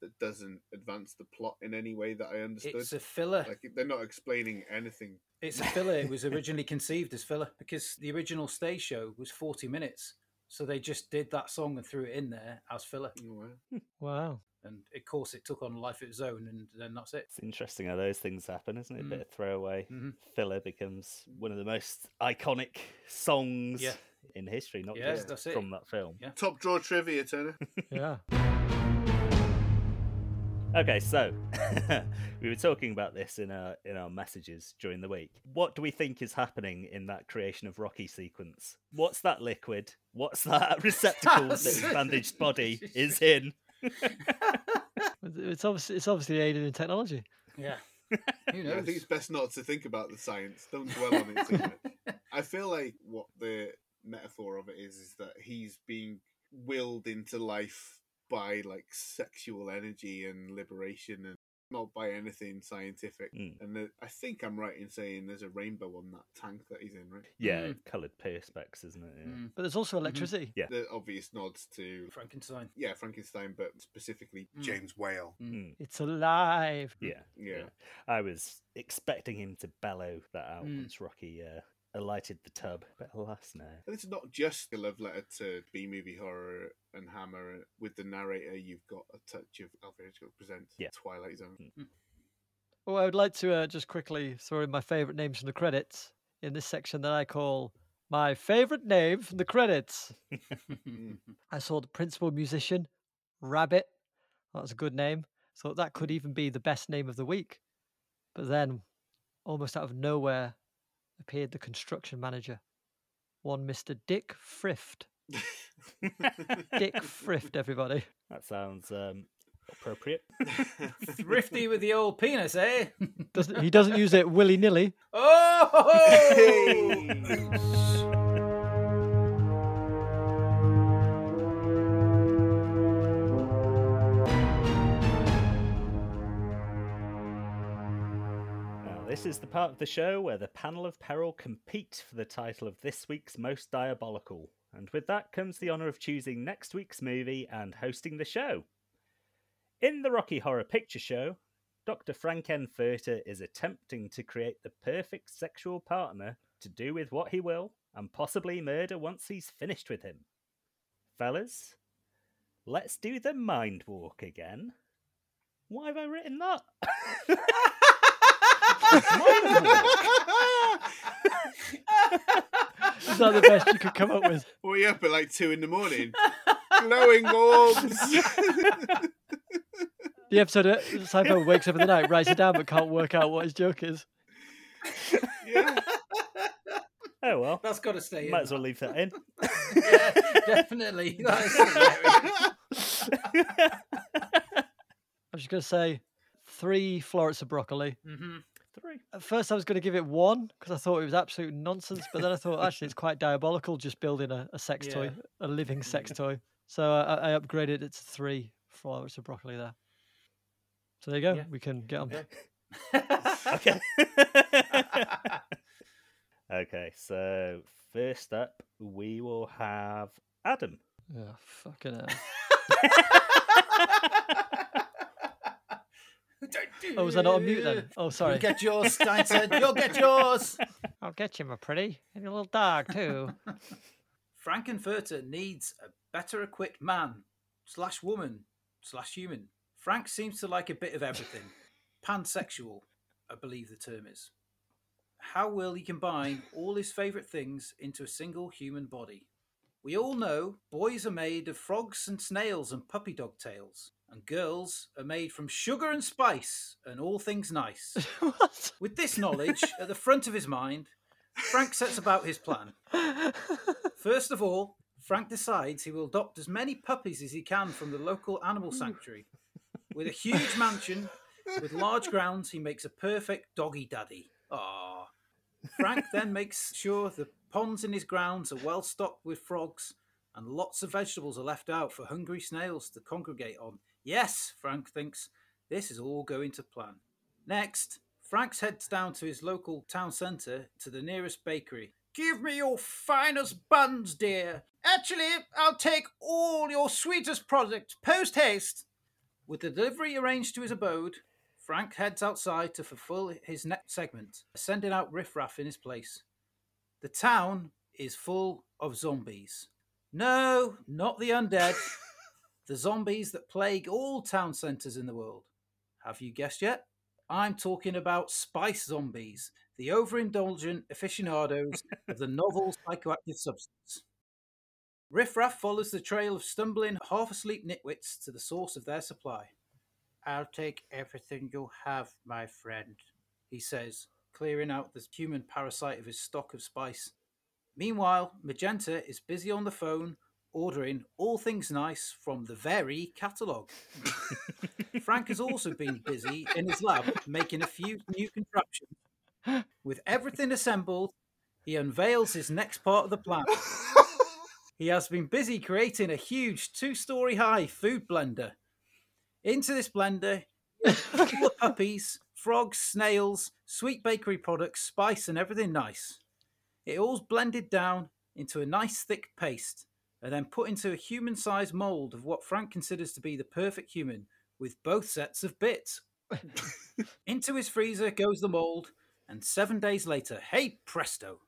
E: that doesn't advance the plot in any way that I understood.
C: It's a filler.
E: Like they're not explaining anything.
C: It's a filler. It was originally conceived as filler because the original stage show was 40 minutes. So they just did that song and threw it in there as filler.
E: Oh, wow. (laughs)
D: Wow.
C: And of course, it took on life of its own, and then that's it.
B: it's interesting how those things happen, isn't it? A
C: Mm.
B: bit of throwaway
C: Mhm.
B: filler becomes one of the most iconic songs
C: Yeah.
B: in history, not
C: Yeah,
B: just
C: that's it.
B: from that film.
C: Yeah.
E: Top draw trivia, Turner. (laughs)
D: Yeah. (laughs)
B: Okay, so (laughs) we were talking about this in our in our messages during the week. What do we think is happening in that creation of Rocky sequence? What's that liquid? What's that (laughs) receptacle that his bandaged body is (laughs) in?
D: It's obviously it's obviously aided in technology.
C: Yeah. Who
E: Yeah, I think it's best not to think about the science. Don't dwell on it too much. I feel like what the metaphor of it is is that he's being willed into life by like sexual energy and liberation and not by anything scientific.
B: Mm.
E: And the, I think I'm right in saying there's a rainbow on that tank that he's in, right?
B: Yeah,
C: Mm.
B: coloured perspex, isn't it? Yeah.
C: Mm,
D: But there's also electricity.
B: Yeah.
E: The obvious nods to
C: Frankenstein.
E: yeah, Frankenstein, but specifically
C: Mm.
E: James Whale.
B: Mm.
D: It's alive.
B: Yeah,
E: Yeah.
B: I was expecting him to bellow that out
C: Mm.
B: once Rocky uh, alighted the tub, but alas, no.
E: And it's not just a love letter to B movie horror and Hammer. Uh, with the narrator, you've got a touch of Alfred Hitchcock presents
B: Yeah.
E: Twilight Zone.
D: Well, I would like to uh, just quickly throw in my favourite names from the credits in this section that I call my favourite name from the credits. (laughs) Hmm. I saw the principal musician, Rabbit. That's a good name. Thought that could even be the best name of the week. But then, almost out of nowhere, appeared the construction manager, one Mr. Dick Frift. Dick Frift, (laughs) everybody.
B: That sounds um, appropriate.
C: Thrifty with the old penis, eh?
D: Doesn't he doesn't use it (laughs) willy nilly.
C: oh! (laughs)
B: this is the part of the show where the panel of peril compete for the title of this week's most diabolical. And with that comes the honour of choosing next week's movie and hosting the show. In the Rocky Horror Picture Show, Dr. Frank N. Furter is attempting to create the perfect sexual partner to do with what he will and possibly murder once he's finished with him. Fellas, let's do the mind walk again. Why have I written that? (laughs)
D: Is that the best you could come up with? (laughs)
E: Were you up at like two in the morning? Glowing orbs. (laughs)
D: The episode uh, Seinfeld wakes up in the night, writes it down, but can't work out what his joke is.
E: yeah.
B: Oh well,
C: That's got to stay in.
B: might as well leave that in. (laughs)
C: yeah, definitely. That is. I
D: was just going to say three florets of broccoli.
C: hmm
B: Three.
D: At first, I was going to give it one because I thought it was absolute nonsense, but then I thought actually it's (laughs) quite diabolical just building a, a sex toy, a living (laughs) sex toy. So uh, I, I upgraded it to three florets of broccoli there. So there you go.
C: Yeah.
D: We can get on.
C: Yeah. (laughs)
B: Okay. Okay, so first up, we will have Adam.
D: Oh, fucking hell. Oh, was I not on mute then? Oh, sorry.
C: You'll get yours, Steinson. You'll get (laughs) yours.
D: I'll get you, my pretty. And your little dog, too. (laughs)
C: Frank N. Furter needs a better equipped man slash woman slash human. Frank seems to like a bit of everything. (laughs) Pansexual, I believe the term is. How will he combine all his favourite things into a single human body? We all know boys are made of frogs and snails and puppy dog tails, and girls are made from sugar and spice and all things nice. (laughs)
D: what?
C: With this knowledge at the front of his mind, Frank sets about his plan. First of all, Frank decides he will adopt as many puppies as he can from the local animal sanctuary. With a huge mansion with large grounds, he makes a perfect doggy daddy. Ah. Frank then makes sure the ponds in his grounds are well stocked with frogs and lots of vegetables are left out for hungry snails to congregate on. Yes, Frank thinks, this is all going to plan. Next, Frank heads down to his local town centre to the nearest bakery. Give me your finest buns, dear. Actually, I'll take all your sweetest products post haste. With the delivery arranged to his abode, Frank heads outside to fulfill his next segment, sending out riffraff in his place. The town is full of zombies. No, not the undead. The zombies that plague all town centres in the world. Have you guessed yet? I'm talking about spice zombies, the overindulgent aficionados of the novel psychoactive substance. Riff Raff follows the trail of stumbling, half asleep nitwits to the source of their supply. I'll take everything you have, my friend, he says, clearing out the human parasite of his stock of spice. Meanwhile, Magenta is busy on the phone ordering all things nice from the Very catalogue. (laughs) Frank has also been busy in his lab making a few new contraptions. With everything assembled, he unveils his next part of the plan. (laughs) He has been busy creating a huge two story high food blender. Into this blender, (laughs) puppies, frogs, snails, sweet bakery products, spice, and everything nice. It all's blended down into a nice thick paste and then put into a human sized mould of what Frank considers to be the perfect human with both sets of bits. (laughs) into his freezer goes the mould, and seven days later, hey presto,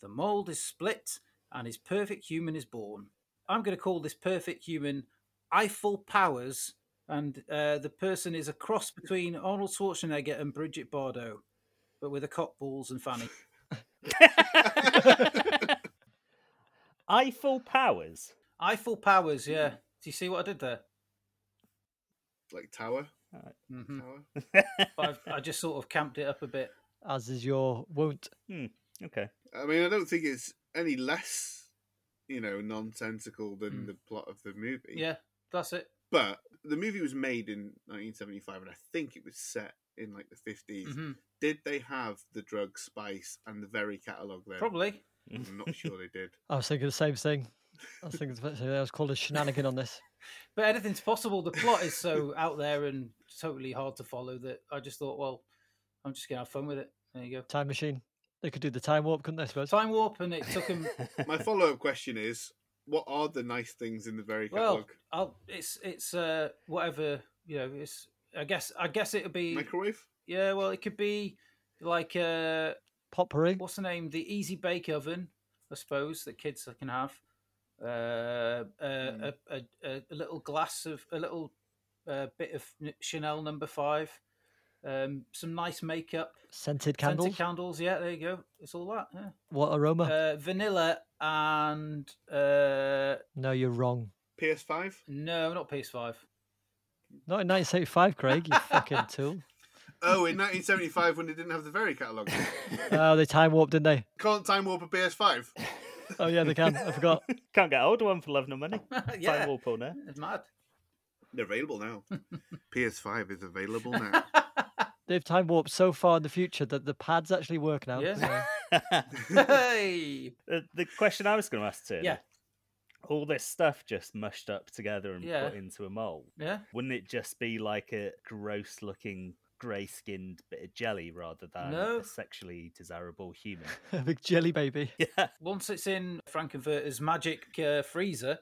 C: the mould is split and his perfect human is born. I'm going to call this perfect human Eiffel Powers, and uh, the person is a cross between Arnold Schwarzenegger and Brigitte Bardot, but with a cock balls and fanny. (laughs) (laughs)
B: Eiffel Powers.
C: Eiffel Powers, yeah. Do you see what I did there?
E: like tower.
C: hmm
E: tower. (laughs)
C: I've, I just sort of camped it up a bit.
D: As is your wont.
B: okay.
E: I mean, I don't think it's any less, you know, nonsensical than
C: Hmm.
E: the plot of the movie.
C: Yeah, that's it.
E: But the movie was made in 1975, and I think it was set in like the 50s.
C: hmm
E: Did they have the drug Spice and the very catalogue there?
C: Probably.
E: I'm not sure they did. (laughs)
D: I was thinking the same thing. I was thinking I was called a shenanigan on this. (laughs)
C: But anything's possible. The plot is so out there and totally hard to follow that I just thought, well, I'm just going to have fun with it. There you go.
D: Time machine. They could do the time warp, couldn't they? I suppose.
C: Time warp, and it took him. (laughs)
E: My follow up question is what are the nice things in the very
C: well,
E: catalogue?
C: I'll, it's it's uh, whatever you know. It's I guess I guess it'll be
E: Microwave?
C: yeah. Well, it could be like uh,
D: Potpourri.
C: what's the name? The easy bake oven, I suppose that kids can have. Uh, uh,
E: Mm.
C: a, a, a, a little glass of a little uh, bit of Chanel Number Five. Um, some nice makeup,
D: Scented candles.
C: scented candles. Yeah, there you go. It's all that. Yeah.
D: what aroma?
C: Uh, vanilla and uh,
D: no, you're wrong.
E: PS5?
C: no, not PS5.
D: Not in 1975, Craig. You (laughs) fucking tool.
E: Oh, in 1975 when they didn't have the very catalogue.
D: Oh, (laughs) they time warped, didn't they?
E: Can't time warp a PS5. (laughs)
D: Oh yeah, they can. I forgot.
B: Can't get hold of one for love nor money. (laughs)
C: yeah,
B: Time warp on there.
C: it's mad.
E: They're available now. PS5 is available now.
D: They've time warped so far in the future that the pads actually work now.
C: Yeah. hey,
B: the, the question I was going to ask Tim.
C: Yeah.
B: All this stuff just mushed up together and
C: Yeah.
B: put into a mold.
C: yeah.
B: Wouldn't it just be like a gross looking grey skinned bit of jelly rather than
C: No.
B: a sexually desirable human. (laughs)
D: A big jelly baby. (laughs)
B: Yeah.
C: Once it's in Frank N. Furter's magic uh, freezer,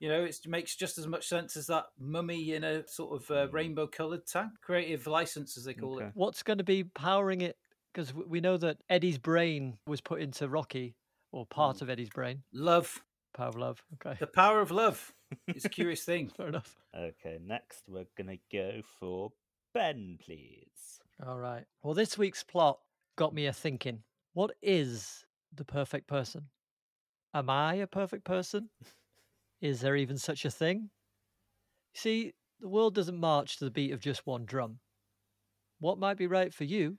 C: you know, it makes just as much sense as that mummy in a sort of uh, rainbow coloured tank. Creative license, as they call
B: Okay.
C: it.
D: What's going to be powering it? Because we know that Eddie's brain was put into Rocky, or part of Eddie's brain.
C: Love.
D: Power of love. Okay,
C: The power of love. (laughs) It's a curious thing.
D: fair enough.
B: Okay, next we're gonna go for Ben, please.
D: All right. Well, this week's plot got me a thinking. What is the perfect person? Am I a perfect person? Is there even such a thing? See, the world doesn't march to the beat of just one drum. What might be right for you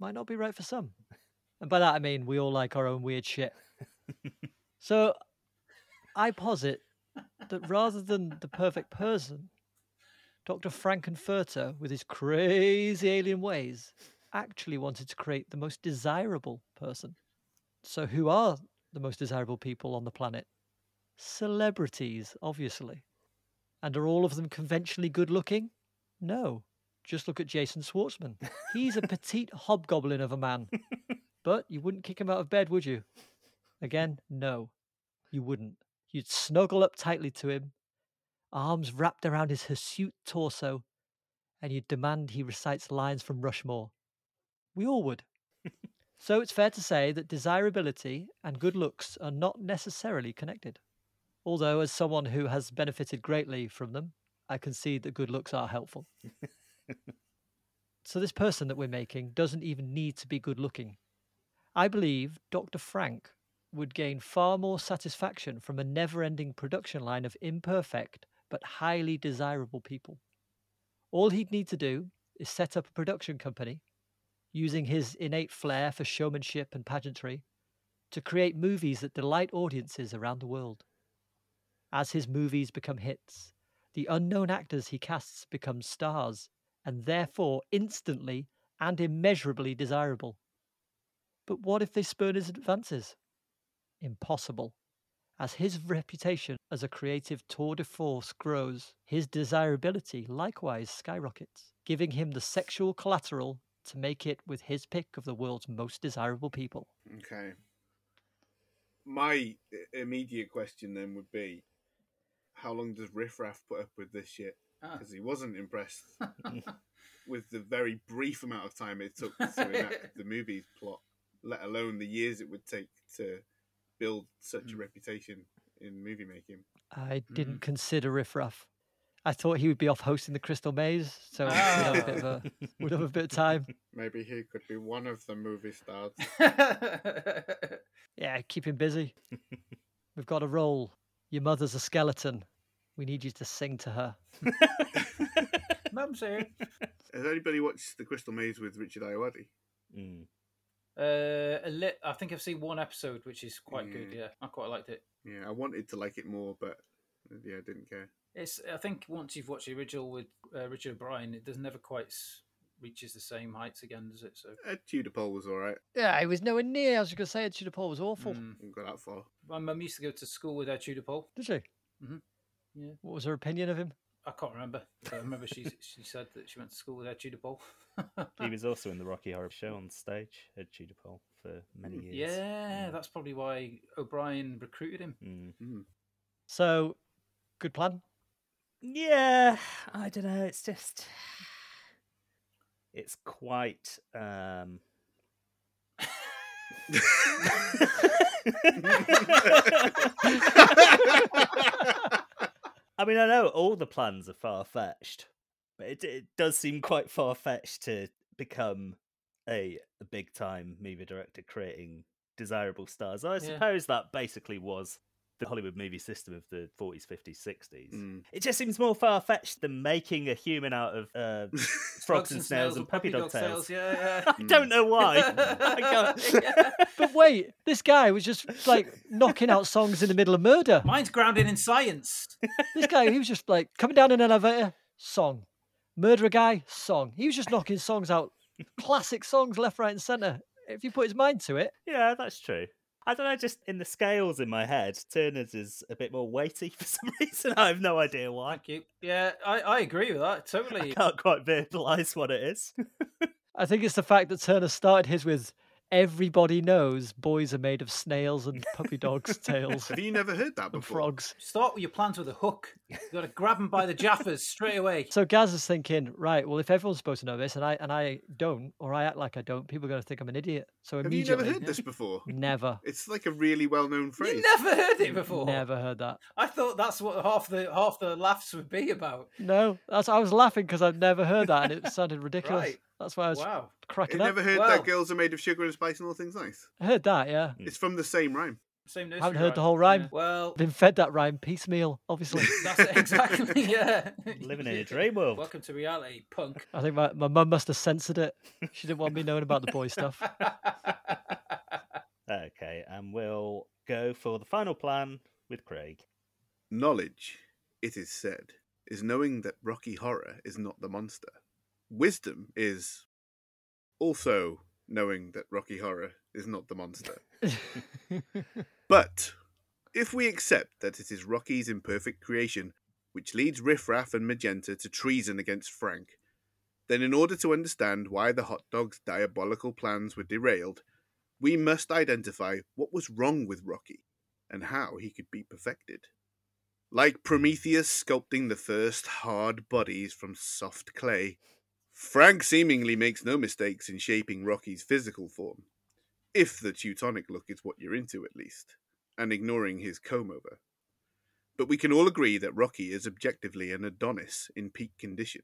D: might not be right for some. And by that I mean we all like our own weird shit. (laughs) so I posit that rather than the perfect person, Dr. Frank N. Furter, with his crazy alien ways, actually wanted to create the most desirable person. So, who are the most desirable people on the planet? Celebrities, obviously. And are all of them conventionally good looking? No. Just look at Jason Schwartzman. He's a (laughs) petite hobgoblin of a man. But you wouldn't kick him out of bed, would you? Again, no. You wouldn't. You'd snuggle up tightly to him, arms wrapped around his hirsute torso, and you'd demand he recites lines from Rushmore. We all would. (laughs) so it's fair to say that desirability and good looks are not necessarily connected. Although, as someone who has benefited greatly from them, I concede that good looks are helpful. (laughs) so, this person that we're making doesn't even need to be good looking. I believe Dr. Frank would gain far more satisfaction from a never ending production line of imperfect but highly desirable people. All he'd need to do is set up a production company using his innate flair for showmanship and pageantry to create movies that delight audiences around the world. As his movies become hits, the unknown actors he casts become stars and therefore instantly and immeasurably desirable. But what if they spurn his advances? Impossible. As his reputation as a creative tour de force grows, his desirability likewise skyrockets, giving him the sexual collateral to make it with his pick of the world's most desirable people.
E: Okay. My immediate question then would be, how long does Riff Raff put up with this shit?
C: Ah.
E: Because he wasn't impressed (laughs) with the very brief amount of time it took to enact (laughs) the movie's plot, let alone the years it would take to build such a
C: Mm.
E: reputation in movie making.
D: I didn't consider Riff Raff. I thought he would be off hosting the Crystal Maze, so we'd have a bit of a would have a bit of time. (laughs)
E: Maybe he could be one of the movie stars. (laughs)
D: Yeah, keep him busy. (laughs) We've got a role. Your mother's a skeleton. We need you to sing to her.
C: Mum's here.
E: Has anybody watched The Crystal Maze with Richard Ayoade?
B: Mm.
C: Uh, a lit, I think I've seen one episode, which is quite good.
E: Mm.
C: Yeah, I quite liked it.
E: Yeah, I wanted to like it more, but uh, yeah, I didn't care.
C: It's. I think once you've watched the original with uh, Richard O'Brien, it does never quite reaches the same heights again, does it? So
E: Ed Tudor Pole was all right.
D: Yeah, he was nowhere near. I was going to say Ed Tudor Pole was awful.
C: mm.
E: Didn't go that far.
C: my mum used to go to school with Ed Tudor Pole.
D: Did she?
C: Mhm. Yeah.
D: What was her opinion of him?
C: I can't remember. But I remember she (laughs) she said that she went to school with Ed Tudor Pole.
B: He was also in the Rocky Horror Show on stage, Ed Tudor Pole, for many years.
C: yeah,
B: Mm.
C: that's probably why O'Brien recruited him.
B: Mm.
E: Mm.
D: So, good plan.
B: Yeah, I don't know. It's just, it's quite. um (laughs) (laughs) I mean, I know all the plans are far fetched, but it, it does seem quite far fetched to become a, a big time movie director creating desirable stars. I
C: Yeah.
B: suppose that basically was the Hollywood movie system of the 40s, 50s, 60s.
E: Mm.
B: It just seems more far fetched than making a human out of uh, (laughs) frogs and snails and
C: or
B: puppy dog tails.
C: Yeah, (laughs) yeah.
B: I don't know why. (laughs)
C: Yeah.
D: But wait, this guy was just like knocking out songs in the middle of murder.
C: Mine's grounded in science.
D: This guy, he was just like coming down an elevator, song. Murder a guy, song. He was just knocking songs out, classic songs left, right, and centre. If you put his mind to it,
B: yeah, that's true. I don't know, just in the scales in my head, Turner's is a bit more weighty (laughs) for some reason. I have no idea why.
C: Thank you. Yeah, I, I agree with that totally.
B: I
C: totally.
B: can't quite verbalize what it is. (laughs)
D: I think it's the fact that Turner started his with everybody knows boys are made of snails and puppy dogs' (laughs) tails
E: Have you never heard that
D: and
E: before?
D: frogs.
C: Start with your plans with a hook. You've got to grab them by the jaffers straight away.
D: So Gaz is thinking, right, well, if everyone's supposed to know this and I and I don't, or I act like I don't, people are going to think I'm an idiot. So
E: Have you never
D: immediately,
E: heard this before?
D: never, (laughs)
E: It's like a really well-known phrase.
C: You never heard it before.
D: never heard that.
C: I thought that's what half the half the laughs would be about.
D: No, that's I was laughing because I've never heard that and it sounded ridiculous.
C: Right.
D: That's why I was
C: Wow.
D: cracking
E: You've
D: up.
E: never heard
C: Wow.
E: that girls are made of sugar and spice and all things nice?
D: I heard that, yeah. Hmm.
E: It's from the same rhyme.
C: Same nursery
D: Haven't heard the whole rhyme.
C: Yeah. Well,
D: Been fed that rhyme piecemeal, obviously. (laughs)
C: that's (laughs) it, exactly. Yeah.
B: Living in a dream world.
C: Welcome to reality, punk.
D: I think my, my mum must have censored it. She didn't want me knowing about the boy stuff. (laughs)
B: Okay, and we'll go for the final plan with Craig.
E: Knowledge, it is said, is knowing that Rocky Horror is not the monster. Wisdom is also knowing that Rocky Horror is not the monster. (laughs) But if we accept that it is Rocky's imperfect creation which leads Riff Raff and Magenta to treason against Frank, then in order to understand why the hot dog's diabolical plans were derailed, we must identify what was wrong with Rocky and how he could be perfected. Like Prometheus sculpting the first hard bodies from soft clay, Frank seemingly makes no mistakes in shaping Rocky's physical form, if the Teutonic look is what you're into at least, and ignoring his comb over. But we can all agree that Rocky is objectively an Adonis in peak condition.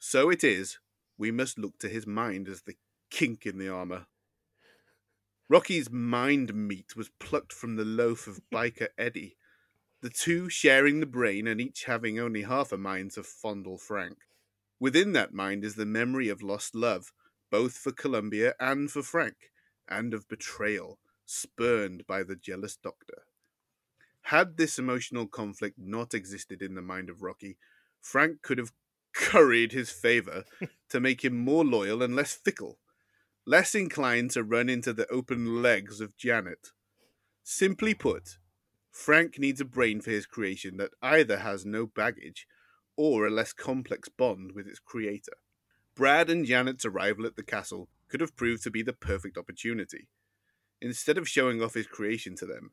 E: So it is, we must look to his mind as the kink in the armour. Rocky's mind meat was plucked from the loaf of (laughs) biker Eddie, the two sharing the brain and each having only half a mind to fondle Frank. Within that mind is the memory of lost love, both for Columbia and for Frank, and of betrayal, spurned by the jealous doctor. Had this emotional conflict not existed in the mind of Rocky, Frank could have curried his favor (laughs) to make him more loyal and less fickle, less inclined to run into the open legs of Janet. Simply put, Frank needs a brain for his creation that either has no baggage or a less complex bond with its creator. Brad and Janet's arrival at the castle could have proved to be the perfect opportunity. Instead of showing off his creation to them,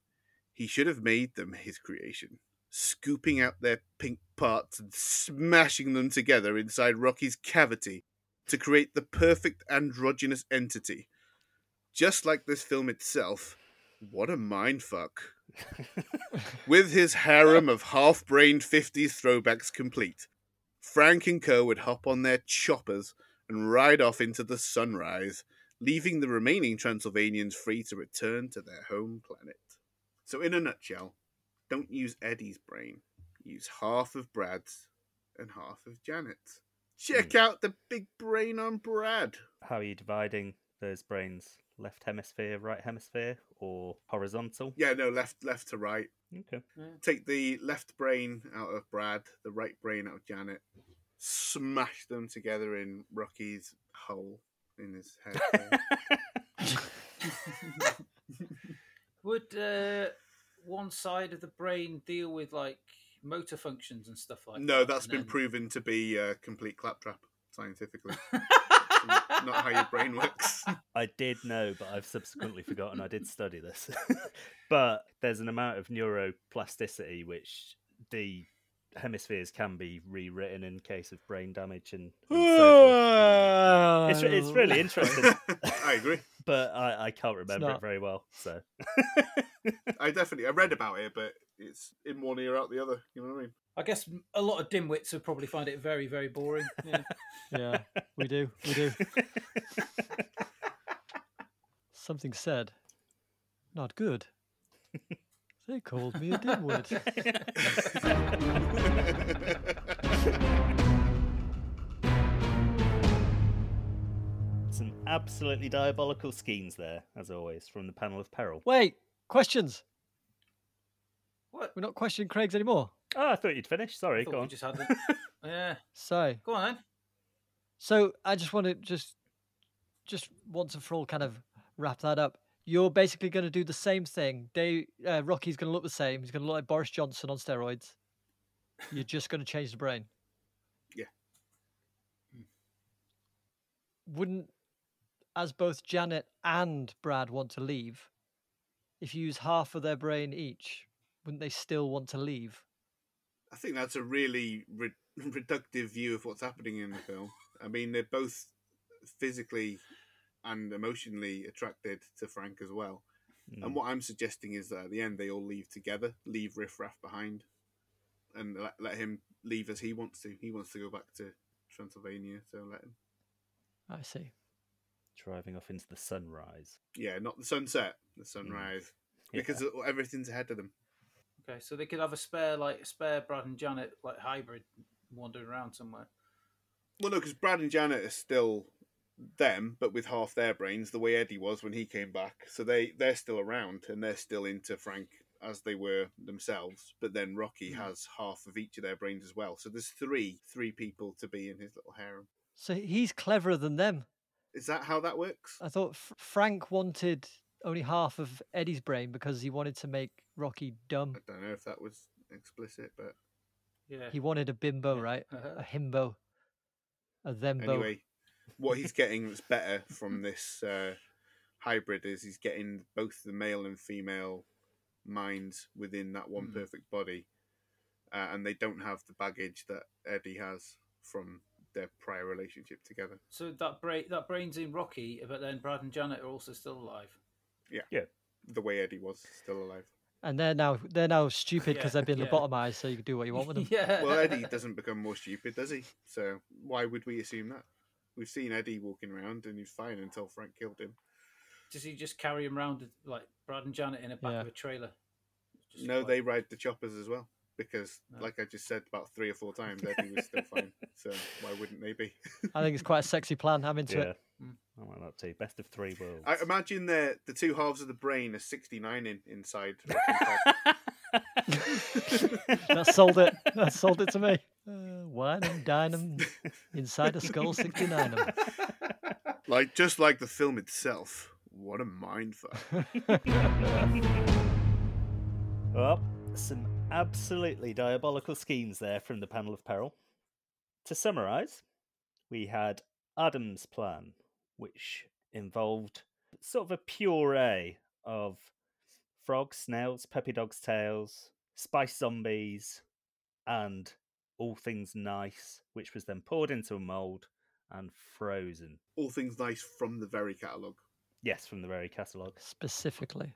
E: he should have made them his creation, scooping out their pink parts and smashing them together inside Rocky's cavity to create the perfect androgynous entity. Just like this film itself, what a mindfuck. (laughs) With his harem of half brained 50s throwbacks complete, Frank and Co. would hop on their choppers and ride off into the sunrise, leaving the remaining Transylvanians free to return to their home planet. So, in a nutshell, don't use Eddie's brain, use half of Brad's and half of Janet's. Check hmm. out the big brain on Brad.
B: How are you dividing those brains? Left hemisphere, right hemisphere, or horizontal?
E: Yeah, no, left left to right.
B: Okay.
E: Take the left brain out of Brad, the right brain out of Janet, smash them together in Rocky's hole in his head. (laughs) (laughs)
C: Would uh, one side of the brain deal with like motor functions and stuff like that?
E: no, that's been
C: then-
E: proven to be a complete claptrap scientifically. (laughs) Not how your brain works. (laughs)
B: I did know, but I've subsequently forgotten I did study this. (laughs) but there's an amount of neuroplasticity which the hemispheres can be rewritten in case of brain damage and, and so forth. It's, it's really interesting, (laughs)
E: I agree.
B: but I, I can't remember it very well. So
E: I definitely I read about it, but it's in one ear out the other. You know what I mean?
C: I guess a lot of dimwits would probably find it very, very boring. Yeah. (laughs)
D: Yeah, we do. We do. Something said, not good. They called me a dimwit. (laughs)
B: some absolutely diabolical schemes there, as always, from the panel of peril.
D: Wait, questions.
C: What?
D: We're not questioning Craig's anymore.
B: Oh, I thought you'd finished. Sorry,
C: I
B: go on.
C: just had them. (laughs) yeah.
D: So,
C: Go on then.
D: so I just want to just, just once and for all, kind of wrap that up. you're basically going to do the same thing. Dave, uh, Rocky's going to look the same. He's going to look like Boris Johnson on steroids. You're just going to change the brain.
E: Yeah.
D: Wouldn't, as both Janet and Brad want to leave, if you use half of their brain each, wouldn't they still want to leave?
E: I think that's a really re- (laughs) reductive view of what's happening in the film. I mean, they're both physically and emotionally attracted to Frank as well.
B: Mm.
E: And what I'm suggesting is that at the end they all leave together, leave Riff Raff behind, and let, let him leave as he wants to. He wants to go back to Transylvania, so let him.
D: I see.
B: Driving off into the sunrise.
E: Yeah, not the sunset, the sunrise,
B: Yeah.
E: because everything's ahead of them.
C: Okay, so they could have a spare, like a spare Brad and Janet, like hybrid, wandering around somewhere.
E: Well, no, because Brad and Janet are still them, but with half their brains, the way Eddie was when he came back. So they they're still around and they're still into Frank as they were themselves. But then Rocky
C: Hmm.
E: has half of each of their brains as well. So there's three three people to be in his little harem.
D: So he's cleverer than them.
E: Is that how that works?
D: I thought F- Frank wanted only half of Eddie's brain because he wanted to make Rocky dumb.
E: I don't know if that was explicit, but
C: Yeah.
D: He wanted a bimbo, right?
C: Uh-huh.
D: A himbo. A thembo.
E: anyway, what he's getting that's better from this uh, hybrid is he's getting both the male and female minds within that one
C: Mm.
E: perfect body, uh, and they don't have the baggage that Eddie has from their prior relationship together.
C: So that brain, that brain's in Rocky, but then Brad and Janet are also still alive. Yeah, yeah.
E: The way Eddie was still alive.
D: And they're now they're now (laughs) stupid because
C: Yeah,
D: they've been
C: yeah.
D: lobotomized, so you can do what you want with them.
C: yeah. (laughs)
E: Well, Eddie (laughs) doesn't become more stupid, does he? So why would we assume that? We've seen Eddie walking around and he's fine until Frank killed him.
C: Does he just carry him around like Brad and Janet in the back
D: Yeah.
C: of a trailer? Just
E: No,
C: like-
E: they ride the choppers as well because,
C: No.
E: like I just said about three or four times, Eddie was still fine. (laughs) So why wouldn't they be?
D: I think it's quite a sexy plan. I'm into
B: Yeah.
D: it.
C: Mm.
B: I like that too. Best of three worlds.
E: I imagine the the two halves of the brain are sixty nine in inside. (laughs)
D: That sold it. That sold it to me. Uh, wine and dine 'em inside a skull 69 'em. (laughs)
E: like just like the film itself. What a mindfuck!
B: Well, some absolutely diabolical schemes there from the panel of peril. To summarise, we had Adam's plan, which involved sort of a puree of frogs, snails, puppy dogs' tails, spice zombies, and all things nice, which was then poured into a mould and frozen.
E: All things nice from the very catalogue.
B: Yes, from the very catalogue.
D: Specifically.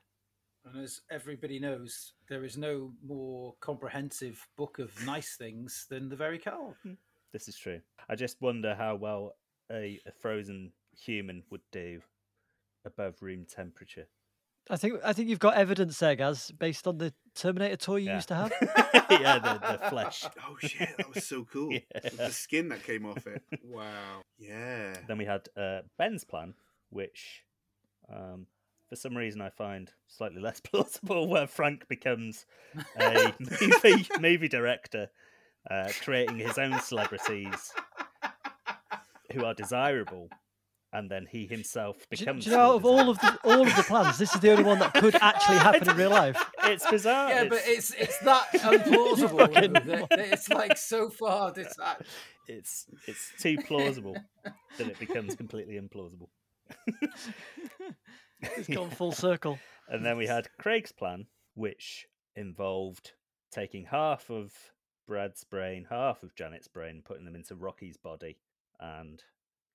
C: And as everybody knows, there is no more comprehensive book of nice things than the very catalogue.
B: This is true. I just wonder how well a, a frozen human would do above room temperature.
D: I think I think you've got evidence there, Gaz, based on the Terminator toy you
B: Yeah.
D: used to have. (laughs)
B: yeah, the, the (laughs) flesh.
E: Oh shit, that was so cool. (laughs)
B: Yeah.
E: The skin that came off it. Wow. Yeah.
B: Then we had uh, Ben's plan, which um, for some reason I find slightly (laughs) less plausible, where Frank becomes a (laughs) movie movie director, uh, creating his own celebrities who are desirable, and then he himself becomes.
D: do you know, out of all of the all of the plans, this is the only one that could actually happen in real life. (laughs)
B: it's bizarre.
C: Yeah, but it's it's that implausible.
D: Fucking
C: that- that it's like so far this that
B: it's it's too plausible that it becomes completely implausible.
D: It's (laughs) gone full circle.
B: And then we had Craig's plan, which involved taking half of Brad's brain, half of Janet's brain, putting them into Rocky's body, and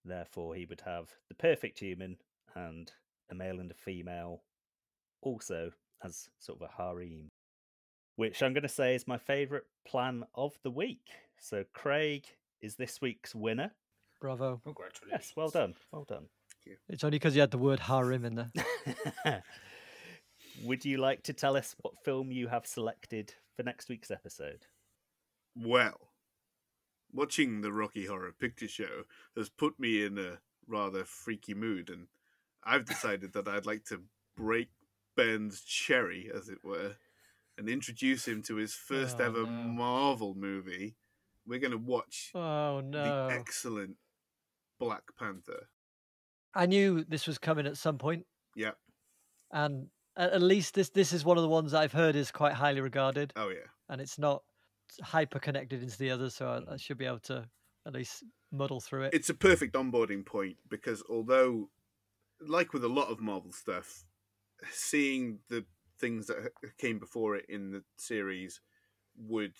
B: therefore he would have the perfect human and a male and a female, also as sort of a harem. Which I'm going to say is my favourite plan of the week. So Craig is this week's winner.
D: Bravo.
C: congratulations.
B: Yes, well done, well done.
D: It's only because you had the word harem in there. (laughs)
B: Would you like to tell us what film you have selected for next week's episode?
E: Well, watching the Rocky Horror Picture Show has put me in a rather freaky mood, and I've decided that I'd like to break Ben's cherry, as it were, and introduce him to his first
D: Oh,
E: ever
D: no.
E: Marvel movie. We're going to watch
D: Oh no.
E: the excellent Black Panther.
D: I knew this was coming at some point.
E: Yeah.
D: and at least this this is one of the ones I've heard is quite highly regarded,
E: Oh yeah.
D: and it's not hyper connected into the others, so I, I should be able to at least muddle through it.
E: It's a perfect onboarding point because although, like with a lot of Marvel stuff, seeing the things that came before it in the series would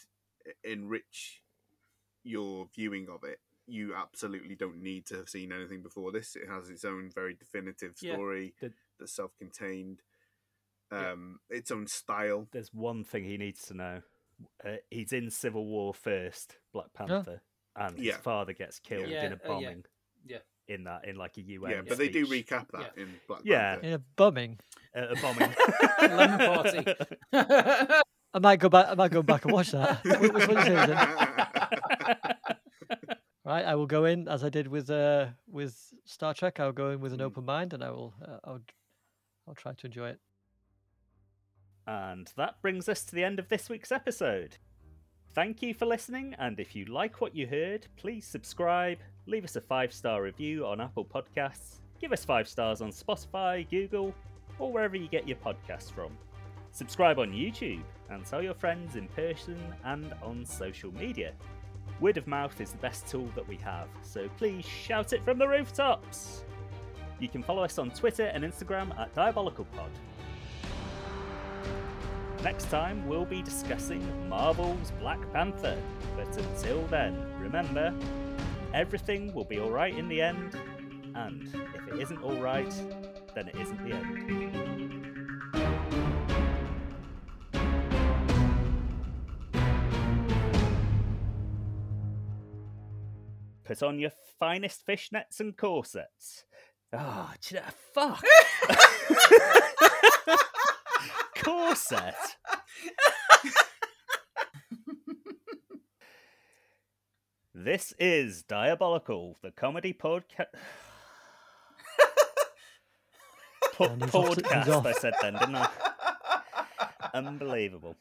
E: enrich your viewing of it. You absolutely don't need to have seen anything before this. It has its own very definitive
B: Yeah,
E: story
B: the-
E: that's self-contained.
B: Yeah.
E: Um, its own style.
B: There's one thing he needs to know. Uh, he's in Civil War first, Black Panther, and his
E: Yeah.
B: father gets killed
C: Yeah,
B: in a
C: uh, yeah.
B: bombing.
C: Yeah.
B: In that, in like a UN.
E: yeah, but they do recap that in Black Panther.
B: Yeah.
E: Panther.
D: In a bombing.
B: Uh, a bombing.
C: Lemon party. (laughs) (laughs)
D: I might go back. I might go back and watch that. (laughs) Which one is it? Right, I will go in as I did with uh with Star Trek. I'll go in with an
E: Mm.
D: open mind, and I will uh, I'll I'll try to enjoy it.
B: And that brings us to the end of this week's episode. Thank you for listening, and if you like what you heard, please subscribe, leave us a five star review on Apple Podcasts, give us five stars on Spotify, Google, or wherever you get your podcasts from. Subscribe on YouTube and tell your friends in person and on social media. Word of mouth is the best tool that we have, so please shout it from the rooftops! You can follow us on Twitter and Instagram at DiabolicalPod. Next time, we'll be discussing Marvel's Black Panther. But until then, remember everything will be alright in the end, and if it isn't alright, then it isn't the end. Put on your finest fishnets and corsets. Ah, oh, ch- fuck! (laughs) Corset. this is Diabolical, the comedy podcast. (laughs)
D: And he's off to- he's
B: podcast, I said then, didn't I? Unbelievable.